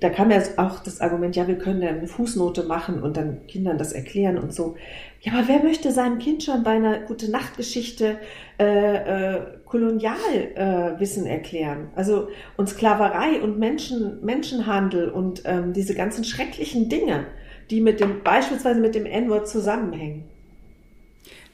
da kam ja auch das Argument, ja, wir können ja eine Fußnote machen und dann Kindern das erklären und so. Ja, aber wer möchte seinem Kind schon bei einer gute Nachtgeschichte äh, äh, Kolonialwissen äh, erklären? Also und Sklaverei und Menschen, Menschenhandel und ähm, diese ganzen schrecklichen Dinge, die mit dem beispielsweise mit dem N-Wort zusammenhängen.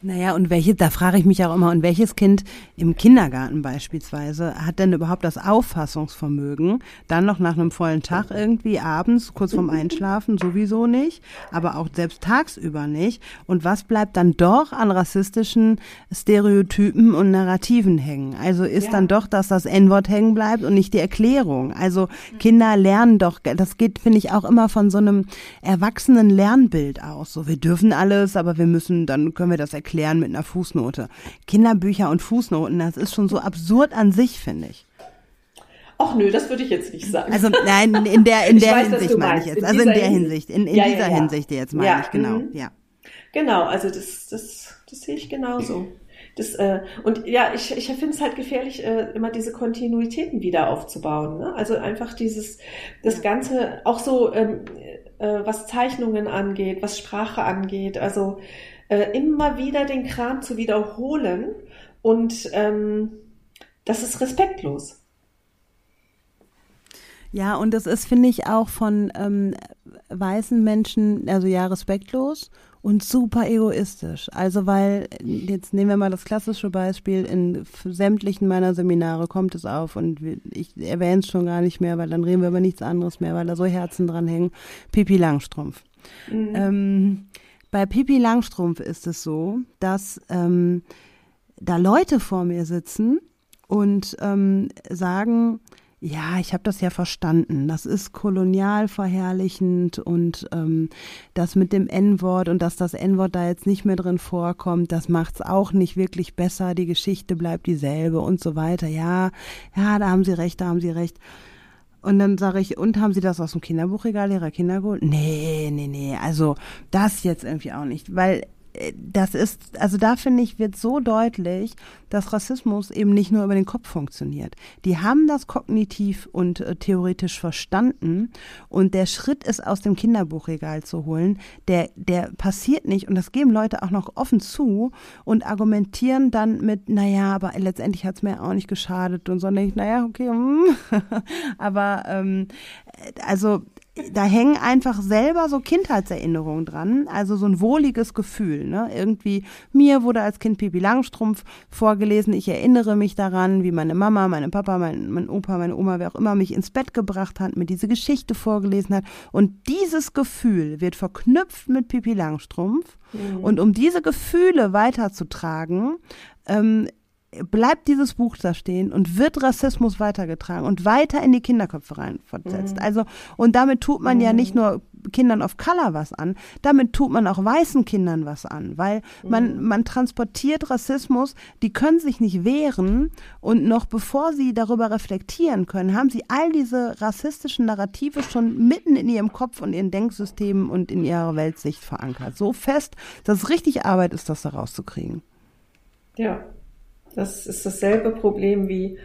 Naja, und welche, da frage ich mich auch immer, und welches Kind im Kindergarten beispielsweise hat denn überhaupt das Auffassungsvermögen, dann noch nach einem vollen Tag irgendwie abends, kurz vorm Einschlafen, sowieso nicht, aber auch selbst tagsüber nicht. Und was bleibt dann doch an rassistischen Stereotypen und Narrativen hängen? Also ist ja. dann doch, dass das N-Wort hängen bleibt und nicht die Erklärung. Also Kinder lernen doch, das geht, finde ich, auch immer von so einem erwachsenen Lernbild aus. So, wir dürfen alles, aber wir müssen, dann können wir das erklären erklären mit einer Fußnote. Kinderbücher und Fußnoten, das ist schon so absurd an sich, finde ich. Ach nö, das würde ich jetzt nicht sagen. Also nein, in der in der weiß, Hinsicht meine ich jetzt. In also in der Hinsicht, in, in ja, dieser ja, ja. Hinsicht jetzt meine ich genau, mhm. ja. Genau, also das das das sehe ich genauso. Das, äh, und ja, ich, ich finde es halt gefährlich, äh, immer diese Kontinuitäten wieder aufzubauen. Ne? Also einfach dieses, das Ganze, auch so, ähm, äh, was Zeichnungen angeht, was Sprache angeht. Also äh, immer wieder den Kram zu wiederholen und ähm, das ist respektlos. Ja, und das ist, finde ich, auch von ähm, weißen Menschen, also ja, respektlos und super egoistisch. Also weil, jetzt nehmen wir mal das klassische Beispiel, in sämtlichen meiner Seminare kommt es auf und ich erwähne es schon gar nicht mehr, weil dann reden wir über nichts anderes mehr, weil da so Herzen dran hängen. Pipi Langstrumpf. Mhm. Ähm, bei Pippi Langstrumpf ist es so, dass ähm, da Leute vor mir sitzen und ähm, sagen, ja, ich habe das ja verstanden. Das ist kolonial verherrlichend und ähm, das mit dem N-Wort und dass das N-Wort da jetzt nicht mehr drin vorkommt, das macht's auch nicht wirklich besser. Die Geschichte bleibt dieselbe und so weiter. Ja, ja, da haben Sie recht, da haben Sie recht. Und dann sage ich, und haben Sie das aus dem Kinderbuchregal Ihrer Kinder geholt? Nee, nee, nee, also das jetzt irgendwie auch nicht. Weil das ist, also da finde ich, wird so deutlich, dass Rassismus eben nicht nur über den Kopf funktioniert. Die haben das kognitiv und äh, theoretisch verstanden und der Schritt ist aus dem Kinderbuchregal zu holen, der, der passiert nicht und das geben Leute auch noch offen zu und argumentieren dann mit, naja, aber letztendlich hat es mir auch nicht geschadet und so, und ich, naja, okay, mm. [laughs] aber ähm, also da hängen einfach selber so Kindheitserinnerungen dran, also so ein wohliges Gefühl. Ne? Irgendwie, mir wurde als Kind Pipi Langstrumpf vorgelesen. Ich erinnere mich daran, wie meine Mama, meine Papa, mein, mein Opa, meine Oma, wer auch immer mich ins Bett gebracht hat, mir diese Geschichte vorgelesen hat. Und dieses Gefühl wird verknüpft mit Pipi Langstrumpf. Mhm. Und um diese Gefühle weiterzutragen, ähm, bleibt dieses Buch da stehen und wird Rassismus weitergetragen und weiter in die Kinderköpfe rein versetzt. Mhm. Also, und damit tut man mhm. ja nicht nur Kindern of Color was an, damit tut man auch weißen Kindern was an, weil man, mhm. man transportiert Rassismus, die können sich nicht wehren und noch bevor sie darüber reflektieren können, haben sie all diese rassistischen Narrative schon mitten in ihrem Kopf und ihren Denksystemen und in ihrer Weltsicht verankert. So fest, dass es richtig Arbeit ist, das da rauszukriegen. Ja, das ist dasselbe Problem wie,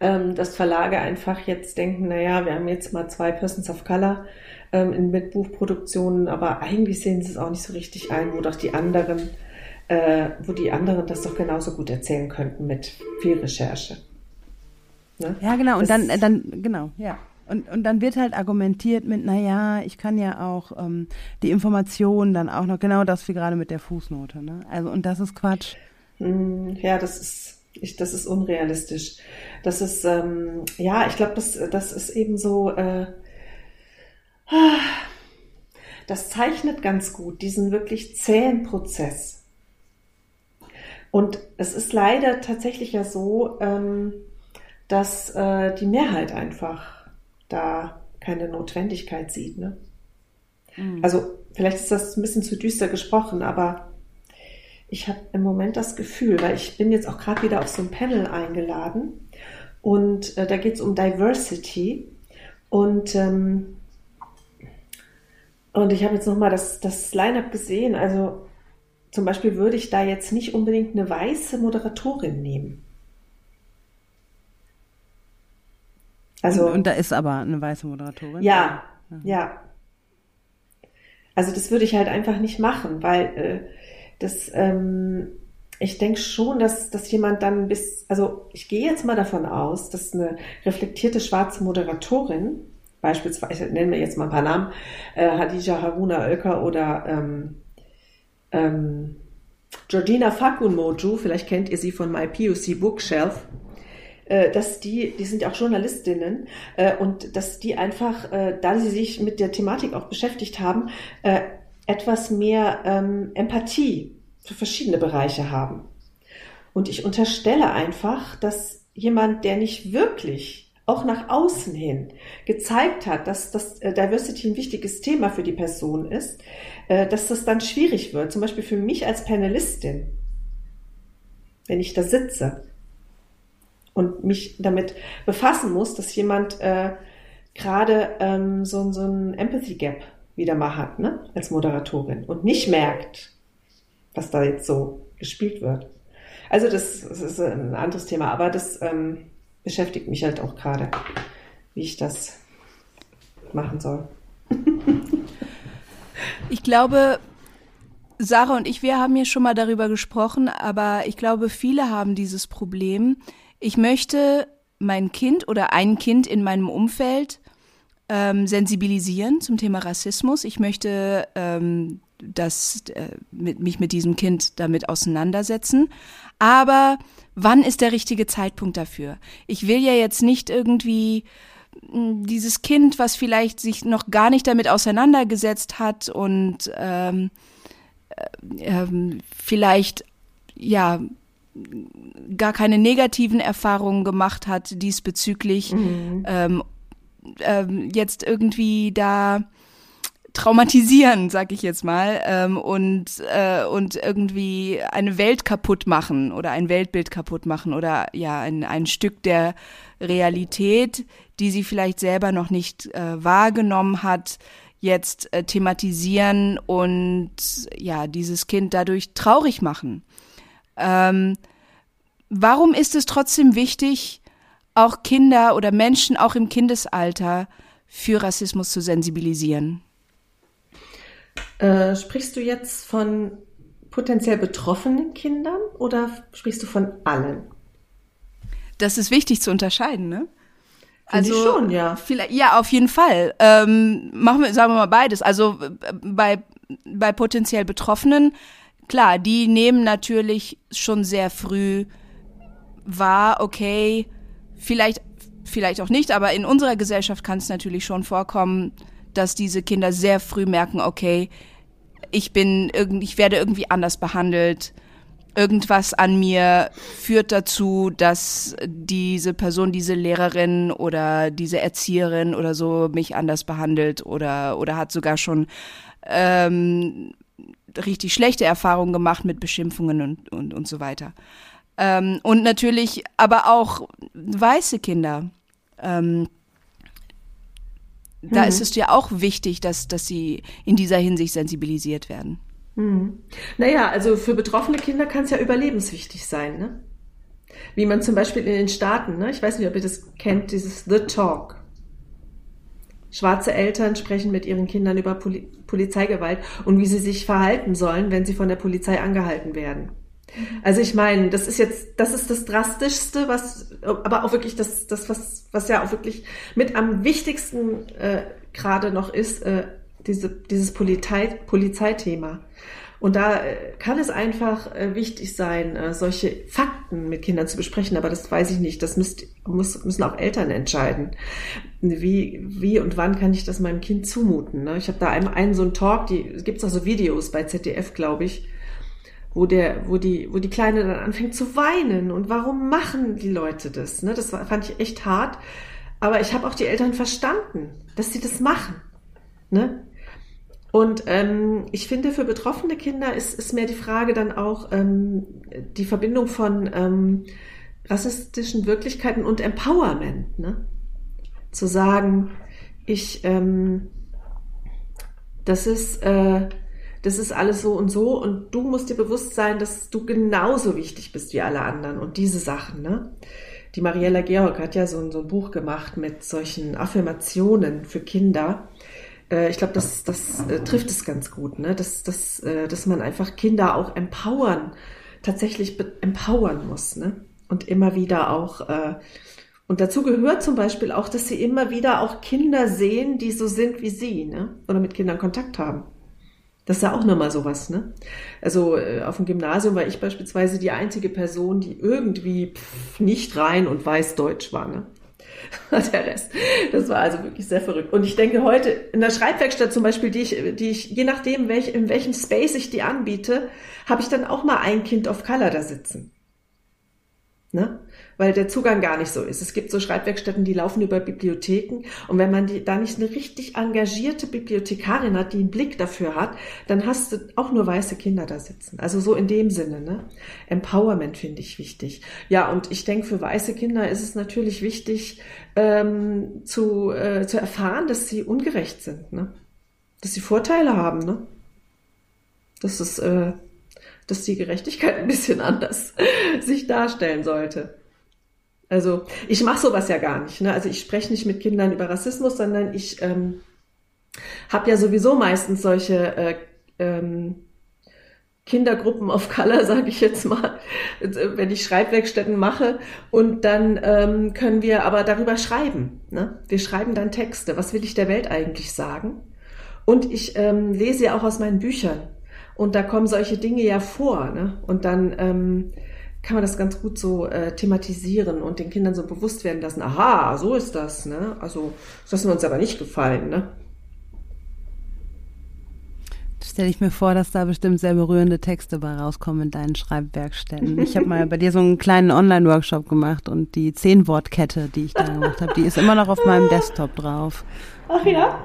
ähm, dass Verlage einfach jetzt denken, naja, wir haben jetzt mal zwei Persons of Color ähm, in Mitbuchproduktionen, aber eigentlich sehen sie es auch nicht so richtig ein, wo doch die anderen, äh, wo die anderen das doch genauso gut erzählen könnten mit viel Recherche. Ne? Ja, genau, und das, dann, äh, dann, genau, ja. Und, und dann wird halt argumentiert mit, naja, ich kann ja auch ähm, die Informationen dann auch noch, genau das wie gerade mit der Fußnote. Ne? Also, und das ist Quatsch. Hm, ja, das ist, ich, das ist unrealistisch. Das ist, ähm, ja, ich glaube, das, das ist eben so, äh, das zeichnet ganz gut diesen wirklich zähen Prozess. Und es ist leider tatsächlich ja so, ähm, dass äh, die Mehrheit einfach da keine Notwendigkeit sieht. Ne? Mhm. Also vielleicht ist das ein bisschen zu düster gesprochen, aber ich habe im Moment das Gefühl, weil ich bin jetzt auch gerade wieder auf so ein Panel eingeladen und äh, da geht es um Diversity und ähm, und ich habe jetzt nochmal das, das Line-up gesehen. Also zum Beispiel würde ich da jetzt nicht unbedingt eine weiße Moderatorin nehmen. Also, und, und da ist aber eine weiße Moderatorin? Ja, ja. ja. Also das würde ich halt einfach nicht machen, weil äh, das, ähm, ich denke schon, dass, dass jemand dann bis, also ich gehe jetzt mal davon aus, dass eine reflektierte schwarze Moderatorin, beispielsweise, nennen wir jetzt mal ein paar Namen, äh, Hadija Haruna Oelker oder ähm, ähm, Georgina Fakunmoju, vielleicht kennt ihr sie von My POC Bookshelf, äh, dass die, die sind ja auch Journalistinnen, äh, und dass die einfach, äh, da sie sich mit der Thematik auch beschäftigt haben, äh, etwas mehr ähm, Empathie für verschiedene Bereiche haben. Und ich unterstelle einfach, dass jemand, der nicht wirklich auch nach außen hin gezeigt hat, dass das äh, Diversity ein wichtiges Thema für die Person ist, äh, dass das dann schwierig wird. Zum Beispiel für mich als Panelistin, wenn ich da sitze und mich damit befassen muss, dass jemand äh, gerade ähm, so, so ein Empathy Gap wieder mal hat, ne, als Moderatorin und nicht merkt, was da jetzt so gespielt wird. Also das, das ist ein anderes Thema, aber das ähm, beschäftigt mich halt auch gerade, wie ich das machen soll. [laughs] ich glaube, Sarah und ich, wir haben hier schon mal darüber gesprochen, aber ich glaube, viele haben dieses Problem. Ich möchte mein Kind oder ein Kind in meinem Umfeld ähm, sensibilisieren zum Thema Rassismus. Ich möchte ähm, das, äh, mit, mich mit diesem Kind damit auseinandersetzen. Aber wann ist der richtige Zeitpunkt dafür? Ich will ja jetzt nicht irgendwie hm, dieses Kind, was vielleicht sich noch gar nicht damit auseinandergesetzt hat und ähm, äh, ähm, vielleicht ja gar keine negativen Erfahrungen gemacht hat diesbezüglich, mhm. ähm, ähm, jetzt irgendwie da traumatisieren, sag ich jetzt mal, ähm, und, äh, und irgendwie eine Welt kaputt machen oder ein Weltbild kaputt machen oder ja, ein, ein Stück der Realität, die sie vielleicht selber noch nicht äh, wahrgenommen hat, jetzt äh, thematisieren und ja, dieses Kind dadurch traurig machen. Ähm, warum ist es trotzdem wichtig, auch Kinder oder Menschen auch im Kindesalter für Rassismus zu sensibilisieren? Äh, sprichst du jetzt von potenziell betroffenen Kindern oder sprichst du von allen? Das ist wichtig zu unterscheiden, ne? Also ich schon, ja. Vielleicht, ja, auf jeden Fall. Ähm, machen wir, sagen wir mal beides. Also bei, bei potenziell Betroffenen, klar, die nehmen natürlich schon sehr früh wahr, okay, vielleicht, vielleicht auch nicht, aber in unserer Gesellschaft kann es natürlich schon vorkommen, dass diese Kinder sehr früh merken, okay, ich bin irgendwie, ich werde irgendwie anders behandelt irgendwas an mir führt dazu, dass diese Person, diese Lehrerin oder diese Erzieherin oder so mich anders behandelt oder, oder hat sogar schon ähm, richtig schlechte Erfahrungen gemacht mit Beschimpfungen und, und, und so weiter. Ähm, und natürlich aber auch weiße Kinder. Ähm, da mhm. ist es ja auch wichtig, dass, dass sie in dieser Hinsicht sensibilisiert werden. Hm. Naja, also für betroffene Kinder kann es ja überlebenswichtig sein, ne? Wie man zum Beispiel in den Staaten, ne? ich weiß nicht, ob ihr das kennt, dieses The Talk. Schwarze Eltern sprechen mit ihren Kindern über Poli Polizeigewalt und wie sie sich verhalten sollen, wenn sie von der Polizei angehalten werden. Also ich meine, das ist jetzt, das ist das Drastischste, was, aber auch wirklich das, das was, was ja auch wirklich mit am wichtigsten äh, gerade noch ist, äh, diese, dieses Polizei, Polizeithema. Und da äh, kann es einfach äh, wichtig sein, äh, solche Fakten mit Kindern zu besprechen. Aber das weiß ich nicht. Das müsst, muss, müssen auch Eltern entscheiden. Wie, wie und wann kann ich das meinem Kind zumuten? Ne? Ich habe da einen, einen so einen Talk, die gibt es auch so Videos bei ZDF, glaube ich, wo der, wo die, wo die Kleine dann anfängt zu weinen. Und warum machen die Leute das? Ne? Das fand ich echt hart. Aber ich habe auch die Eltern verstanden, dass sie das machen. Ne? Und ähm, ich finde, für betroffene Kinder ist, ist mehr die Frage dann auch ähm, die Verbindung von ähm, rassistischen Wirklichkeiten und Empowerment. Ne? Zu sagen, ich, ähm, das ist, äh, das ist alles so und so und du musst dir bewusst sein, dass du genauso wichtig bist wie alle anderen und diese Sachen. Ne? Die Mariella Georg hat ja so, ein, so ein Buch gemacht mit solchen Affirmationen für Kinder äh, ich glaube, das, das äh, trifft es ganz gut, ne? dass, dass, äh, dass man einfach Kinder auch empowern, tatsächlich empowern muss. Ne? Und immer wieder auch, äh, und dazu gehört zum Beispiel auch, dass sie immer wieder auch Kinder sehen, die so sind wie sie, ne? oder mit Kindern Kontakt haben. Das ist ja auch nochmal sowas, ne? Also äh, auf dem Gymnasium war ich beispielsweise die einzige Person, die irgendwie pff, nicht rein und weiß Deutsch war, ne? [laughs] der Rest. Das war also wirklich sehr verrückt. Und ich denke heute in der Schreibwerkstatt zum Beispiel, die ich, die ich, je nachdem, welch, in welchem Space ich die anbiete, habe ich dann auch mal ein Kind of Color da sitzen. Ne? Weil der Zugang gar nicht so ist. Es gibt so Schreibwerkstätten, die laufen über Bibliotheken und wenn man die, da nicht eine richtig engagierte Bibliothekarin hat, die einen Blick dafür hat, dann hast du auch nur weiße Kinder da sitzen. Also so in dem Sinne, ne? Empowerment finde ich wichtig. Ja, und ich denke, für weiße Kinder ist es natürlich wichtig, ähm, zu, äh, zu erfahren, dass sie ungerecht sind, ne? Dass sie Vorteile haben, ne? Das ist, äh, dass die Gerechtigkeit ein bisschen [laughs] anders sich darstellen sollte. Also ich mache sowas ja gar nicht. Ne? Also ich spreche nicht mit Kindern über Rassismus, sondern ich ähm, habe ja sowieso meistens solche äh, ähm, Kindergruppen of Color, [laughs] sage ich jetzt mal, wenn ich Schreibwerkstätten mache. Und dann ähm, können wir aber darüber schreiben. Ne? Wir schreiben dann Texte. Was will ich der Welt eigentlich sagen? Und ich ähm, lese ja auch aus meinen Büchern. Und da kommen solche Dinge ja vor. Ne? Und dann ähm, kann man das ganz gut so äh, thematisieren und den Kindern so bewusst werden lassen, aha, so ist das, ne? Also, das ist uns aber nicht gefallen, ne? Stelle ich mir vor, dass da bestimmt sehr berührende Texte bei rauskommen in deinen Schreibwerkstätten. Ich habe mal bei dir so einen kleinen Online-Workshop gemacht und die Zehn-Wort-Kette, die ich da gemacht habe, die ist immer noch auf meinem Desktop drauf. Ach ja?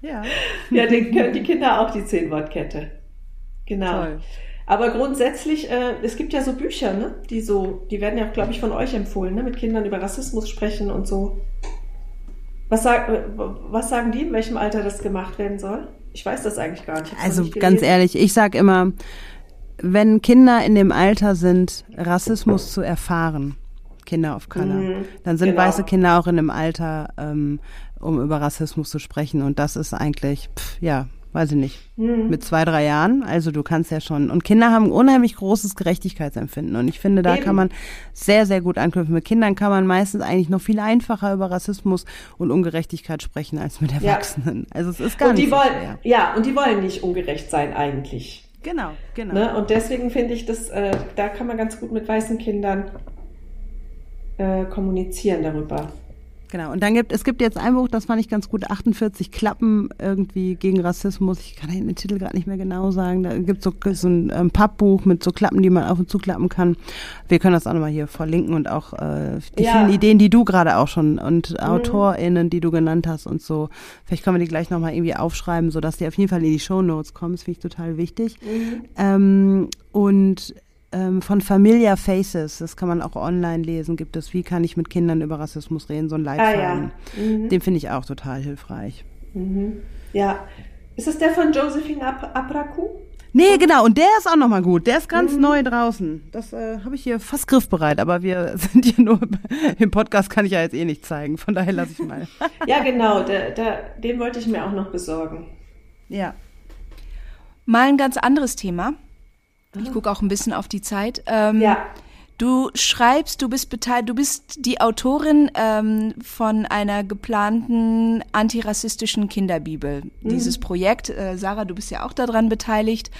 Ja. Ja, den können die Kinder auch die Zehn-Wort-Kette. Genau. Toll. Aber grundsätzlich, äh, es gibt ja so Bücher, ne? die so, die werden ja, glaube ich, von euch empfohlen, ne? mit Kindern über Rassismus sprechen und so. Was, sag, was sagen die, in welchem Alter das gemacht werden soll? Ich weiß das eigentlich gar nicht. Also ganz ehrlich, ich sag immer, wenn Kinder in dem Alter sind, Rassismus zu erfahren, Kinder of Color, mhm, dann sind genau. weiße Kinder auch in dem Alter, ähm, um über Rassismus zu sprechen. Und das ist eigentlich, pff, ja, weiß ich nicht, mhm. mit zwei, drei Jahren. Also du kannst ja schon. Und Kinder haben unheimlich großes Gerechtigkeitsempfinden. Und ich finde, da Eben. kann man sehr, sehr gut anknüpfen. Mit Kindern kann man meistens eigentlich noch viel einfacher über Rassismus und Ungerechtigkeit sprechen als mit Erwachsenen. Ja. Also es ist gar und die nicht wollen, so schwer. Ja, und die wollen nicht ungerecht sein eigentlich. Genau, genau. Ne? Und deswegen finde ich, dass äh, da kann man ganz gut mit weißen Kindern äh, kommunizieren darüber. Genau, und dann gibt es gibt jetzt ein Buch, das fand ich ganz gut, 48 Klappen irgendwie gegen Rassismus. Ich kann den Titel gerade nicht mehr genau sagen. Da gibt so, so ein ähm, Pappbuch mit so Klappen, die man auf und zuklappen kann. Wir können das auch nochmal hier verlinken und auch äh, die ja. vielen Ideen, die du gerade auch schon und mhm. AutorInnen, die du genannt hast und so. Vielleicht können wir die gleich nochmal irgendwie aufschreiben, sodass die auf jeden Fall in die Show Notes kommen. Das finde ich total wichtig. Mhm. Ähm, und ähm, von Familiar Faces, das kann man auch online lesen, gibt es, wie kann ich mit Kindern über Rassismus reden, so ein Leitfaden. Ah, ja. mhm. Den finde ich auch total hilfreich. Mhm. Ja. Ist das der von Josephine Ab Abraku? Nee, genau, und der ist auch nochmal gut. Der ist ganz mhm. neu draußen. Das äh, habe ich hier fast griffbereit, aber wir [laughs] sind hier nur [laughs] im Podcast, kann ich ja jetzt eh nicht zeigen. Von daher lasse ich mal. ja, genau, der, der, den wollte ich mir auch noch besorgen. Ja. Mal ein ganz anderes Thema. Ich gucke auch ein bisschen auf die Zeit. Ähm, ja. Du schreibst, du bist beteiligt, du bist die Autorin ähm, von einer geplanten antirassistischen Kinderbibel. Mhm. Dieses Projekt, äh, Sarah, du bist ja auch daran beteiligt.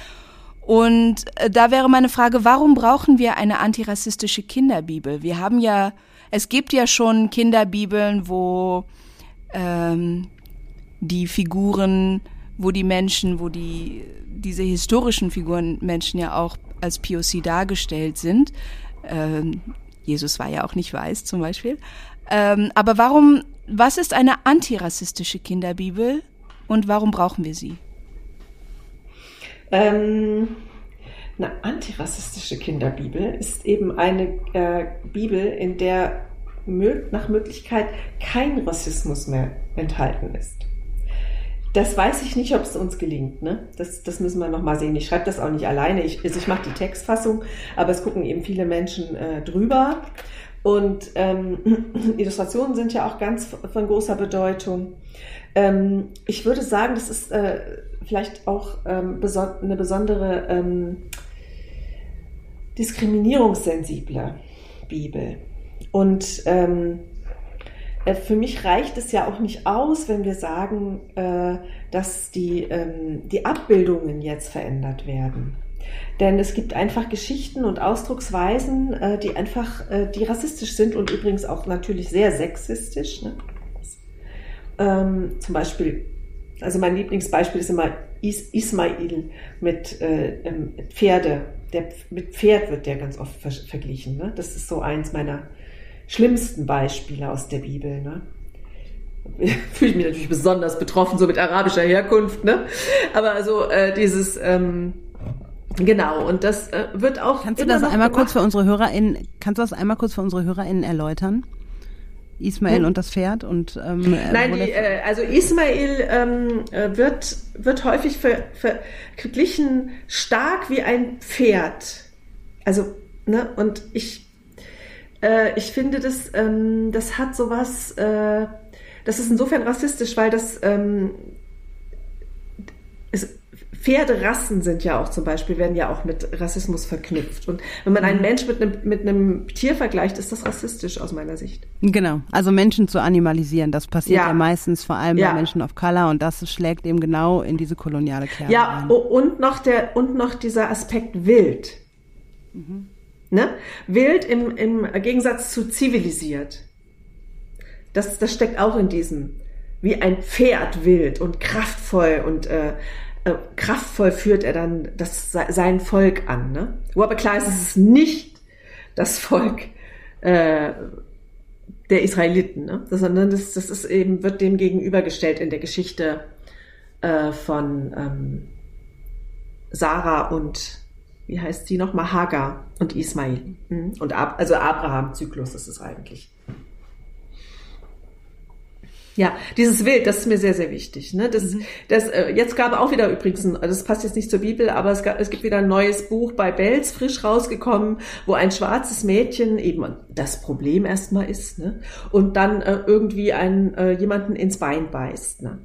Und äh, da wäre meine Frage, warum brauchen wir eine antirassistische Kinderbibel? Wir haben ja, es gibt ja schon Kinderbibeln, wo ähm, die Figuren, wo die Menschen, wo die diese historischen Figuren Menschen ja auch als POC dargestellt sind. Ähm, Jesus war ja auch nicht weiß zum Beispiel. Ähm, aber warum, was ist eine antirassistische Kinderbibel und warum brauchen wir sie? Ähm, eine antirassistische Kinderbibel ist eben eine äh, Bibel, in der nach Möglichkeit kein Rassismus mehr enthalten ist. Das weiß ich nicht, ob es uns gelingt. Ne? Das, das müssen wir noch mal sehen. Ich schreibe das auch nicht alleine. Ich, also ich mache die Textfassung, aber es gucken eben viele Menschen äh, drüber. Und ähm, [clears throat] Illustrationen sind ja auch ganz von großer Bedeutung. Ähm, ich würde sagen, das ist äh, vielleicht auch ähm, beson eine besondere ähm, diskriminierungssensible Bibel. Und ähm, äh, für mich reicht es ja auch nicht aus, wenn wir sagen, äh, dass die, ähm, die Abbildungen jetzt verändert werden. Denn es gibt einfach Geschichten und Ausdrucksweisen, äh, die einfach, die rassistisch sind und übrigens auch natürlich sehr sexistisch. Ne? Ähm, zum Beispiel, also mein Lieblingsbeispiel ist immer Is Ismail mit äh, Pferde. Der, mit Pferd wird der ganz oft ver verglichen. Ne? Das ist so eins meiner schlimmsten Beispiele aus der Bibel. Ne? [laughs] Fühle ich mich natürlich besonders betroffen, so mit arabischer Herkunft. Ne? Aber also äh, dieses... Ähm, Genau, und das äh, wird auch. Kannst du das einmal gemacht. kurz für unsere HörerInnen, kannst du das einmal kurz für unsere HörerInnen erläutern? Ismael hm. und das Pferd und ähm, äh, Nein, die, äh, also Ismael ähm, äh, wird, wird häufig ver, verglichen stark wie ein Pferd. Also, ne, und ich äh, ich finde, das, ähm, das hat sowas, äh, das ist insofern rassistisch, weil das ähm, es, Pferderassen sind ja auch zum Beispiel, werden ja auch mit Rassismus verknüpft. Und wenn man einen mhm. Mensch mit einem, mit einem Tier vergleicht, ist das rassistisch aus meiner Sicht. Genau, also Menschen zu animalisieren, das passiert ja, ja meistens vor allem ja. bei Menschen of Color und das schlägt eben genau in diese koloniale Kerbe Ja, ein. und noch der, und noch dieser Aspekt wild. Mhm. Ne? Wild im, im Gegensatz zu zivilisiert. Das, das steckt auch in diesem, wie ein Pferd wild und kraftvoll und äh, äh, kraftvoll führt er dann das, sein Volk an. Ne? Aber klar ist, es ist nicht das Volk äh, der Israeliten, ne? sondern das, das ist eben, wird dem gegenübergestellt in der Geschichte äh, von ähm, Sarah und wie heißt die nochmal? Hagar und Ismail. Mhm. Und Ab also Abraham-Zyklus ist es eigentlich. Ja, dieses Wild, das ist mir sehr, sehr wichtig. Ne? Das, mhm. das, äh, jetzt gab auch wieder übrigens, ein, das passt jetzt nicht zur Bibel, aber es, gab, es gibt wieder ein neues Buch bei Bells, frisch rausgekommen, wo ein schwarzes Mädchen eben das Problem erstmal ist ne? und dann äh, irgendwie ein, äh, jemanden ins Bein beißt. Ne?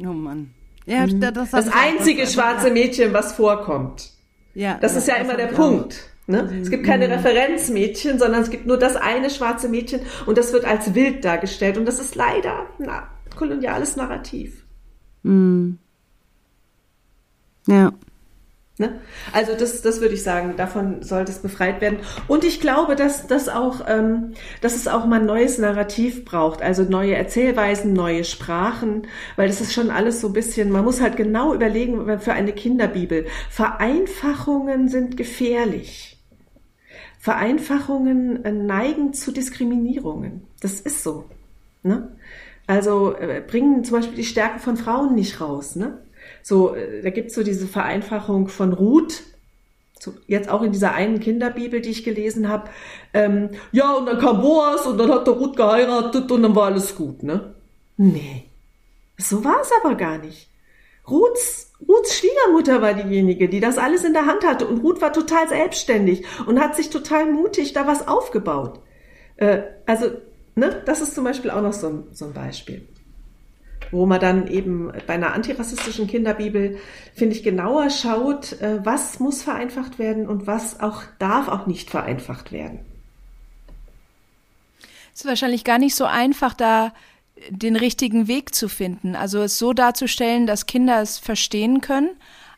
Oh Mann. Ja, mhm. das, das einzige schwarze Mädchen, was vorkommt. Ja, das ja, ist ja immer der Punkt. Ne? Es gibt keine mhm. Referenzmädchen, sondern es gibt nur das eine schwarze Mädchen und das wird als wild dargestellt. Und das ist leider ein koloniales Narrativ. Mhm. Ja. Ne? Also das, das würde ich sagen, davon sollte es befreit werden. Und ich glaube, dass, dass, auch, ähm, dass es auch mal ein neues Narrativ braucht, also neue Erzählweisen, neue Sprachen, weil das ist schon alles so ein bisschen, man muss halt genau überlegen für eine Kinderbibel. Vereinfachungen sind gefährlich. Vereinfachungen äh, neigen zu Diskriminierungen. Das ist so. Ne? Also äh, bringen zum Beispiel die Stärken von Frauen nicht raus. Ne? So, äh, da gibt's so diese Vereinfachung von Ruth, so, jetzt auch in dieser einen Kinderbibel, die ich gelesen habe. Ähm, ja, und dann kam Boas und dann hat der Ruth geheiratet und dann war alles gut. Ne? Nee, so war es aber gar nicht. Ruths, Ruths Schwiegermutter war diejenige, die das alles in der Hand hatte und Ruth war total selbstständig und hat sich total mutig da was aufgebaut. Äh, also, ne, das ist zum Beispiel auch noch so so ein Beispiel. Wo man dann eben bei einer antirassistischen Kinderbibel, finde ich, genauer schaut, äh, was muss vereinfacht werden und was auch darf auch nicht vereinfacht werden. Es ist wahrscheinlich gar nicht so einfach, da den richtigen Weg zu finden. Also es so darzustellen, dass Kinder es verstehen können,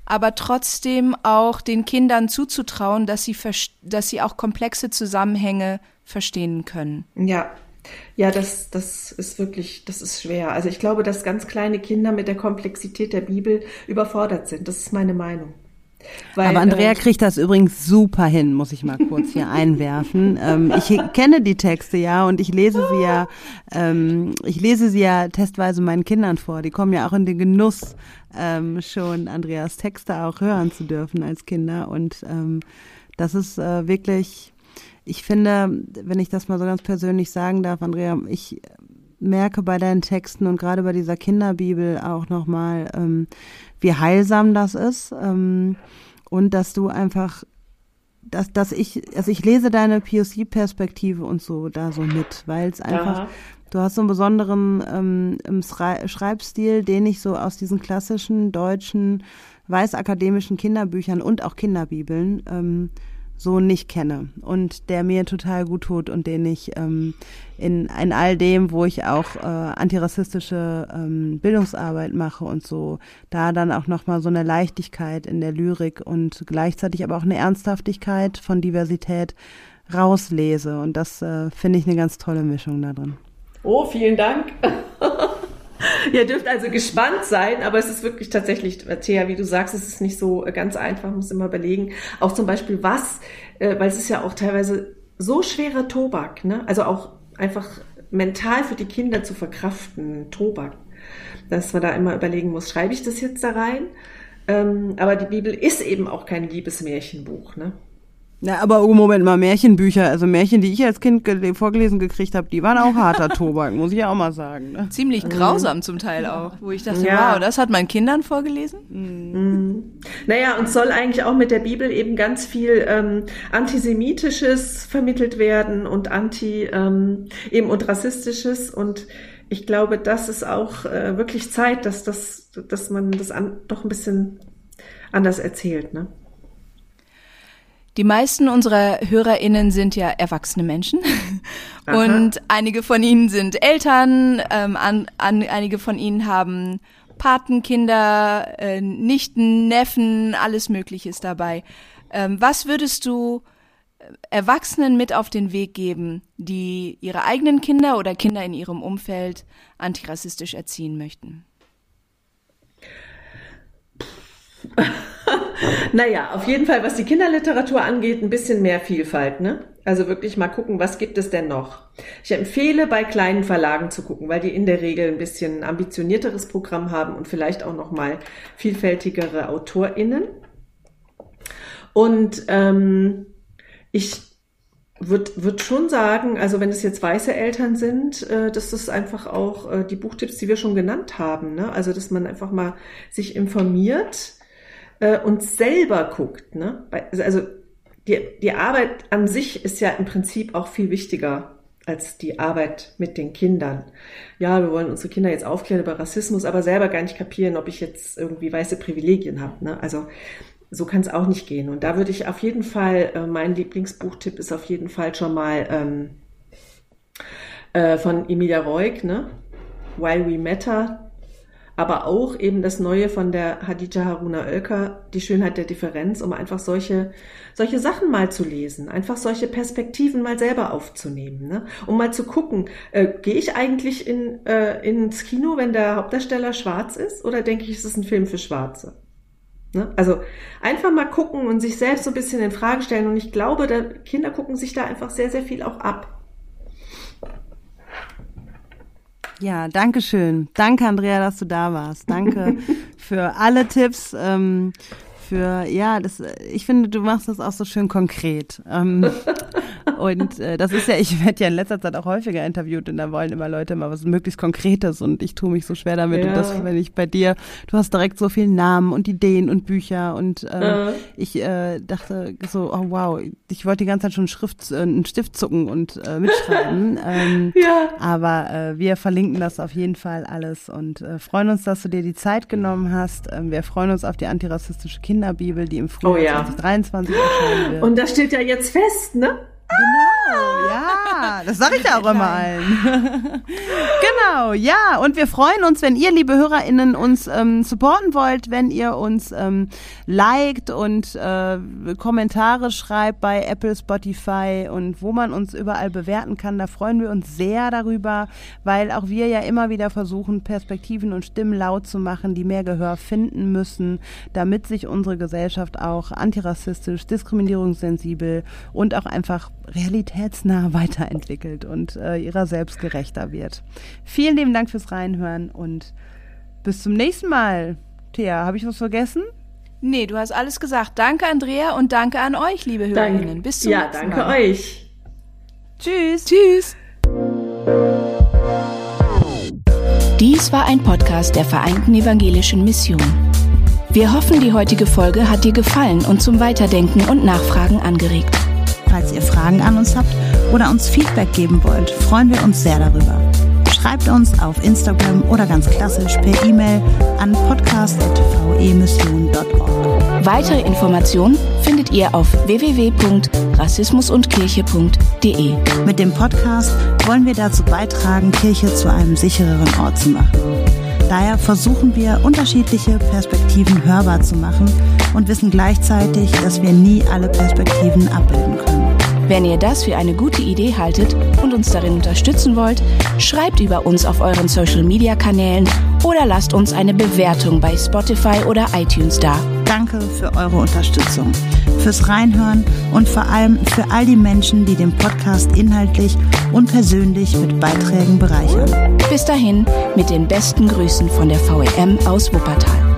aber trotzdem auch den Kindern zuzutrauen, dass sie, dass sie auch komplexe Zusammenhänge verstehen können. Ja. Ja, das, das ist wirklich, das ist schwer. Also ich glaube, dass ganz kleine Kinder mit der Komplexität der Bibel überfordert sind. Das ist meine Meinung. Weil, Aber Andrea äh, kriegt das übrigens super hin, muss ich mal kurz hier einwerfen. [laughs] Ähm, ich kenne die Texte ja und ich lese sie ja, ähm, ich lese sie ja testweise meinen Kindern vor. Die kommen ja auch in den Genuss, ähm, schon Andreas Texte auch hören zu dürfen als Kinder. Und ähm, das ist äh, wirklich, ich finde, wenn ich das mal so ganz persönlich sagen darf, Andrea, ich merke bei deinen Texten und gerade bei dieser Kinderbibel auch nochmal, ähm, wie heilsam das ist ähm, und dass du einfach, dass, dass ich, also ich lese deine POC-Perspektive und so da so mit, weil es einfach, ja. du hast so einen besonderen ähm, Schreibstil, den ich so aus diesen klassischen deutschen weißakademischen Kinderbüchern und auch Kinderbibeln ähm, so nicht kenne und der mir total gut tut und den ich ähm, in, in all dem, wo ich auch äh, antirassistische ähm, Bildungsarbeit mache und so, da dann auch nochmal so eine Leichtigkeit in der Lyrik und gleichzeitig aber auch eine Ernsthaftigkeit von Diversität rauslese. Und das äh, finde ich eine ganz tolle Mischung da drin. Oh, vielen Dank. [laughs] Ihr dürft also gespannt sein, aber es ist wirklich tatsächlich, Thea, wie du sagst, es ist nicht so ganz einfach, muss immer überlegen. Auch zum Beispiel was, äh, weil es ist ja auch teilweise so schwerer Tobak, ne? Also auch einfach mental für die Kinder zu verkraften, Tobak. Dass man da immer überlegen muss, schreibe ich das jetzt da rein? Ähm, aber die Bibel ist eben auch kein Liebesmärchenbuch, ne? Ja, aber oh, Moment mal, Märchenbücher, also Märchen, die ich als Kind vorgelesen gekriegt habe, die waren auch harter Tobak, muss ich ja auch mal sagen. Ne? Ziemlich mhm. grausam zum Teil auch, wo ich dachte, ja. wow, das hat man Kindern vorgelesen? Mhm. Naja, und soll eigentlich auch mit der Bibel eben ganz viel ähm, Antisemitisches vermittelt werden und Anti ähm, eben und Rassistisches und ich glaube, das ist auch äh, wirklich Zeit, dass das, dass man das an, doch ein bisschen anders erzählt, ne? Die meisten unserer HörerInnen sind ja erwachsene Menschen und einige von ihnen sind Eltern, ähm, an, an, einige von ihnen haben Patenkinder, äh, Nichten, Neffen, alles Mögliche ist dabei. Ähm, was würdest du äh, Erwachsenen mit auf den Weg geben, die ihre eigenen Kinder oder Kinder in ihrem Umfeld antirassistisch erziehen möchten? [laughs] [laughs] naja, auf jeden Fall, was die Kinderliteratur angeht, ein bisschen mehr Vielfalt, ne? Also wirklich mal gucken, was gibt es denn noch? Ich empfehle, bei kleinen Verlagen zu gucken, weil die in der Regel ein bisschen ambitionierteres Programm haben und vielleicht auch noch mal vielfältigere AutorInnen. Und ähm, ich würde würd schon sagen, also wenn es jetzt weiße Eltern sind, äh, dass das einfach auch äh, die Buchtipps, die wir schon genannt haben, ne? also dass man einfach mal sich informiert äh, und selber guckt. Ne? Also die, die Arbeit an sich ist ja im Prinzip auch viel wichtiger als die Arbeit mit den Kindern. Ja, wir wollen unsere Kinder jetzt aufklären über Rassismus, aber selber gar nicht kapieren, ob ich jetzt irgendwie weiße Privilegien habe. Ne? Also so kann es auch nicht gehen. Und da würde ich auf jeden Fall, äh, mein Lieblingsbuchtipp ist auf jeden Fall schon mal ähm, äh, von Emilia Reuk, ne? While We Matter, aber auch eben das Neue von der Hadija Haruna Oelker, die Schönheit der Differenz, um einfach solche, solche Sachen mal zu lesen, einfach solche Perspektiven mal selber aufzunehmen, ne? um mal zu gucken, äh, gehe ich eigentlich in, äh, ins Kino, wenn der Hauptdarsteller schwarz ist, oder denke ich, es ist ein Film für Schwarze? Ne? Also einfach mal gucken und sich selbst so ein bisschen in Frage stellen. Und ich glaube, da, Kinder gucken sich da einfach sehr, sehr viel auch ab. Ja, danke schön. Danke, Andrea, dass du da warst. Danke [laughs] für alle Tipps. Ähm, für, ja, das, ich finde, du machst das auch so schön konkret. Ähm, [laughs] und äh, das ist ja, ich werde ja in letzter Zeit auch häufiger interviewt und da wollen immer Leute immer was möglichst Konkretes und ich tue mich so schwer damit. Ja. Und das, wenn ich bei dir, du hast direkt so viele Namen und Ideen und Bücher und äh, äh. ich äh, dachte so, oh wow, ich wollte die ganze Zeit schon Schrift, äh, einen Stift zucken und äh, mitschreiben. [laughs] ähm, ja. Aber äh, wir verlinken das auf jeden Fall alles und äh, freuen uns, dass du dir die Zeit genommen hast. Ähm, wir freuen uns auf die antirassistische Kinderbibel, die im Frühjahr oh, ja. 2023 erscheinen wird. Und das steht ja jetzt fest, ne? Genau, ja, das sage ich ja auch immer allen. [laughs] genau, ja, und wir freuen uns, wenn ihr, liebe HörerInnen, uns ähm, supporten wollt, wenn ihr uns ähm, liked und äh, Kommentare schreibt bei Apple, Spotify und wo man uns überall bewerten kann. Da freuen wir uns sehr darüber, weil auch wir ja immer wieder versuchen, Perspektiven und Stimmen laut zu machen, die mehr Gehör finden müssen, damit sich unsere Gesellschaft auch antirassistisch, diskriminierungssensibel und auch einfach realitätsnah [laughs] weiterentwickelt und äh, ihrer selbst gerechter wird. Vielen lieben Dank fürs Reinhören und bis zum nächsten Mal. Thea, habe ich was vergessen? Nee, du hast alles gesagt. Danke, Andrea, und danke an euch, liebe Hörerinnen. Bis zum ja, nächsten Mal. Ja, danke euch. Tschüss. Tschüss. Dies war ein Podcast der Vereinten Evangelischen Mission. Wir hoffen, die heutige Folge hat dir gefallen und zum Weiterdenken und Nachfragen angeregt. Falls ihr Fragen an uns habt oder uns Feedback geben wollt, freuen wir uns sehr darüber. Schreibt uns auf Instagram oder ganz klassisch per E-Mail an podcast.vemission.org. Weitere Informationen findet ihr auf www.rassismusundkirche.de. Mit dem Podcast wollen wir dazu beitragen, Kirche zu einem sichereren Ort zu machen. Daher versuchen wir, unterschiedliche Perspektiven hörbar zu machen und wissen gleichzeitig, dass wir nie alle Perspektiven abbilden können. Wenn ihr das für eine gute Idee haltet und uns darin unterstützen wollt, schreibt über uns auf euren Social-Media-Kanälen oder lasst uns eine Bewertung bei Spotify oder iTunes da. Danke für eure Unterstützung, fürs Reinhören und vor allem für all die Menschen, die den Podcast inhaltlich und persönlich mit Beiträgen bereichern. Bis dahin mit den besten Grüßen von der VEM aus Wuppertal.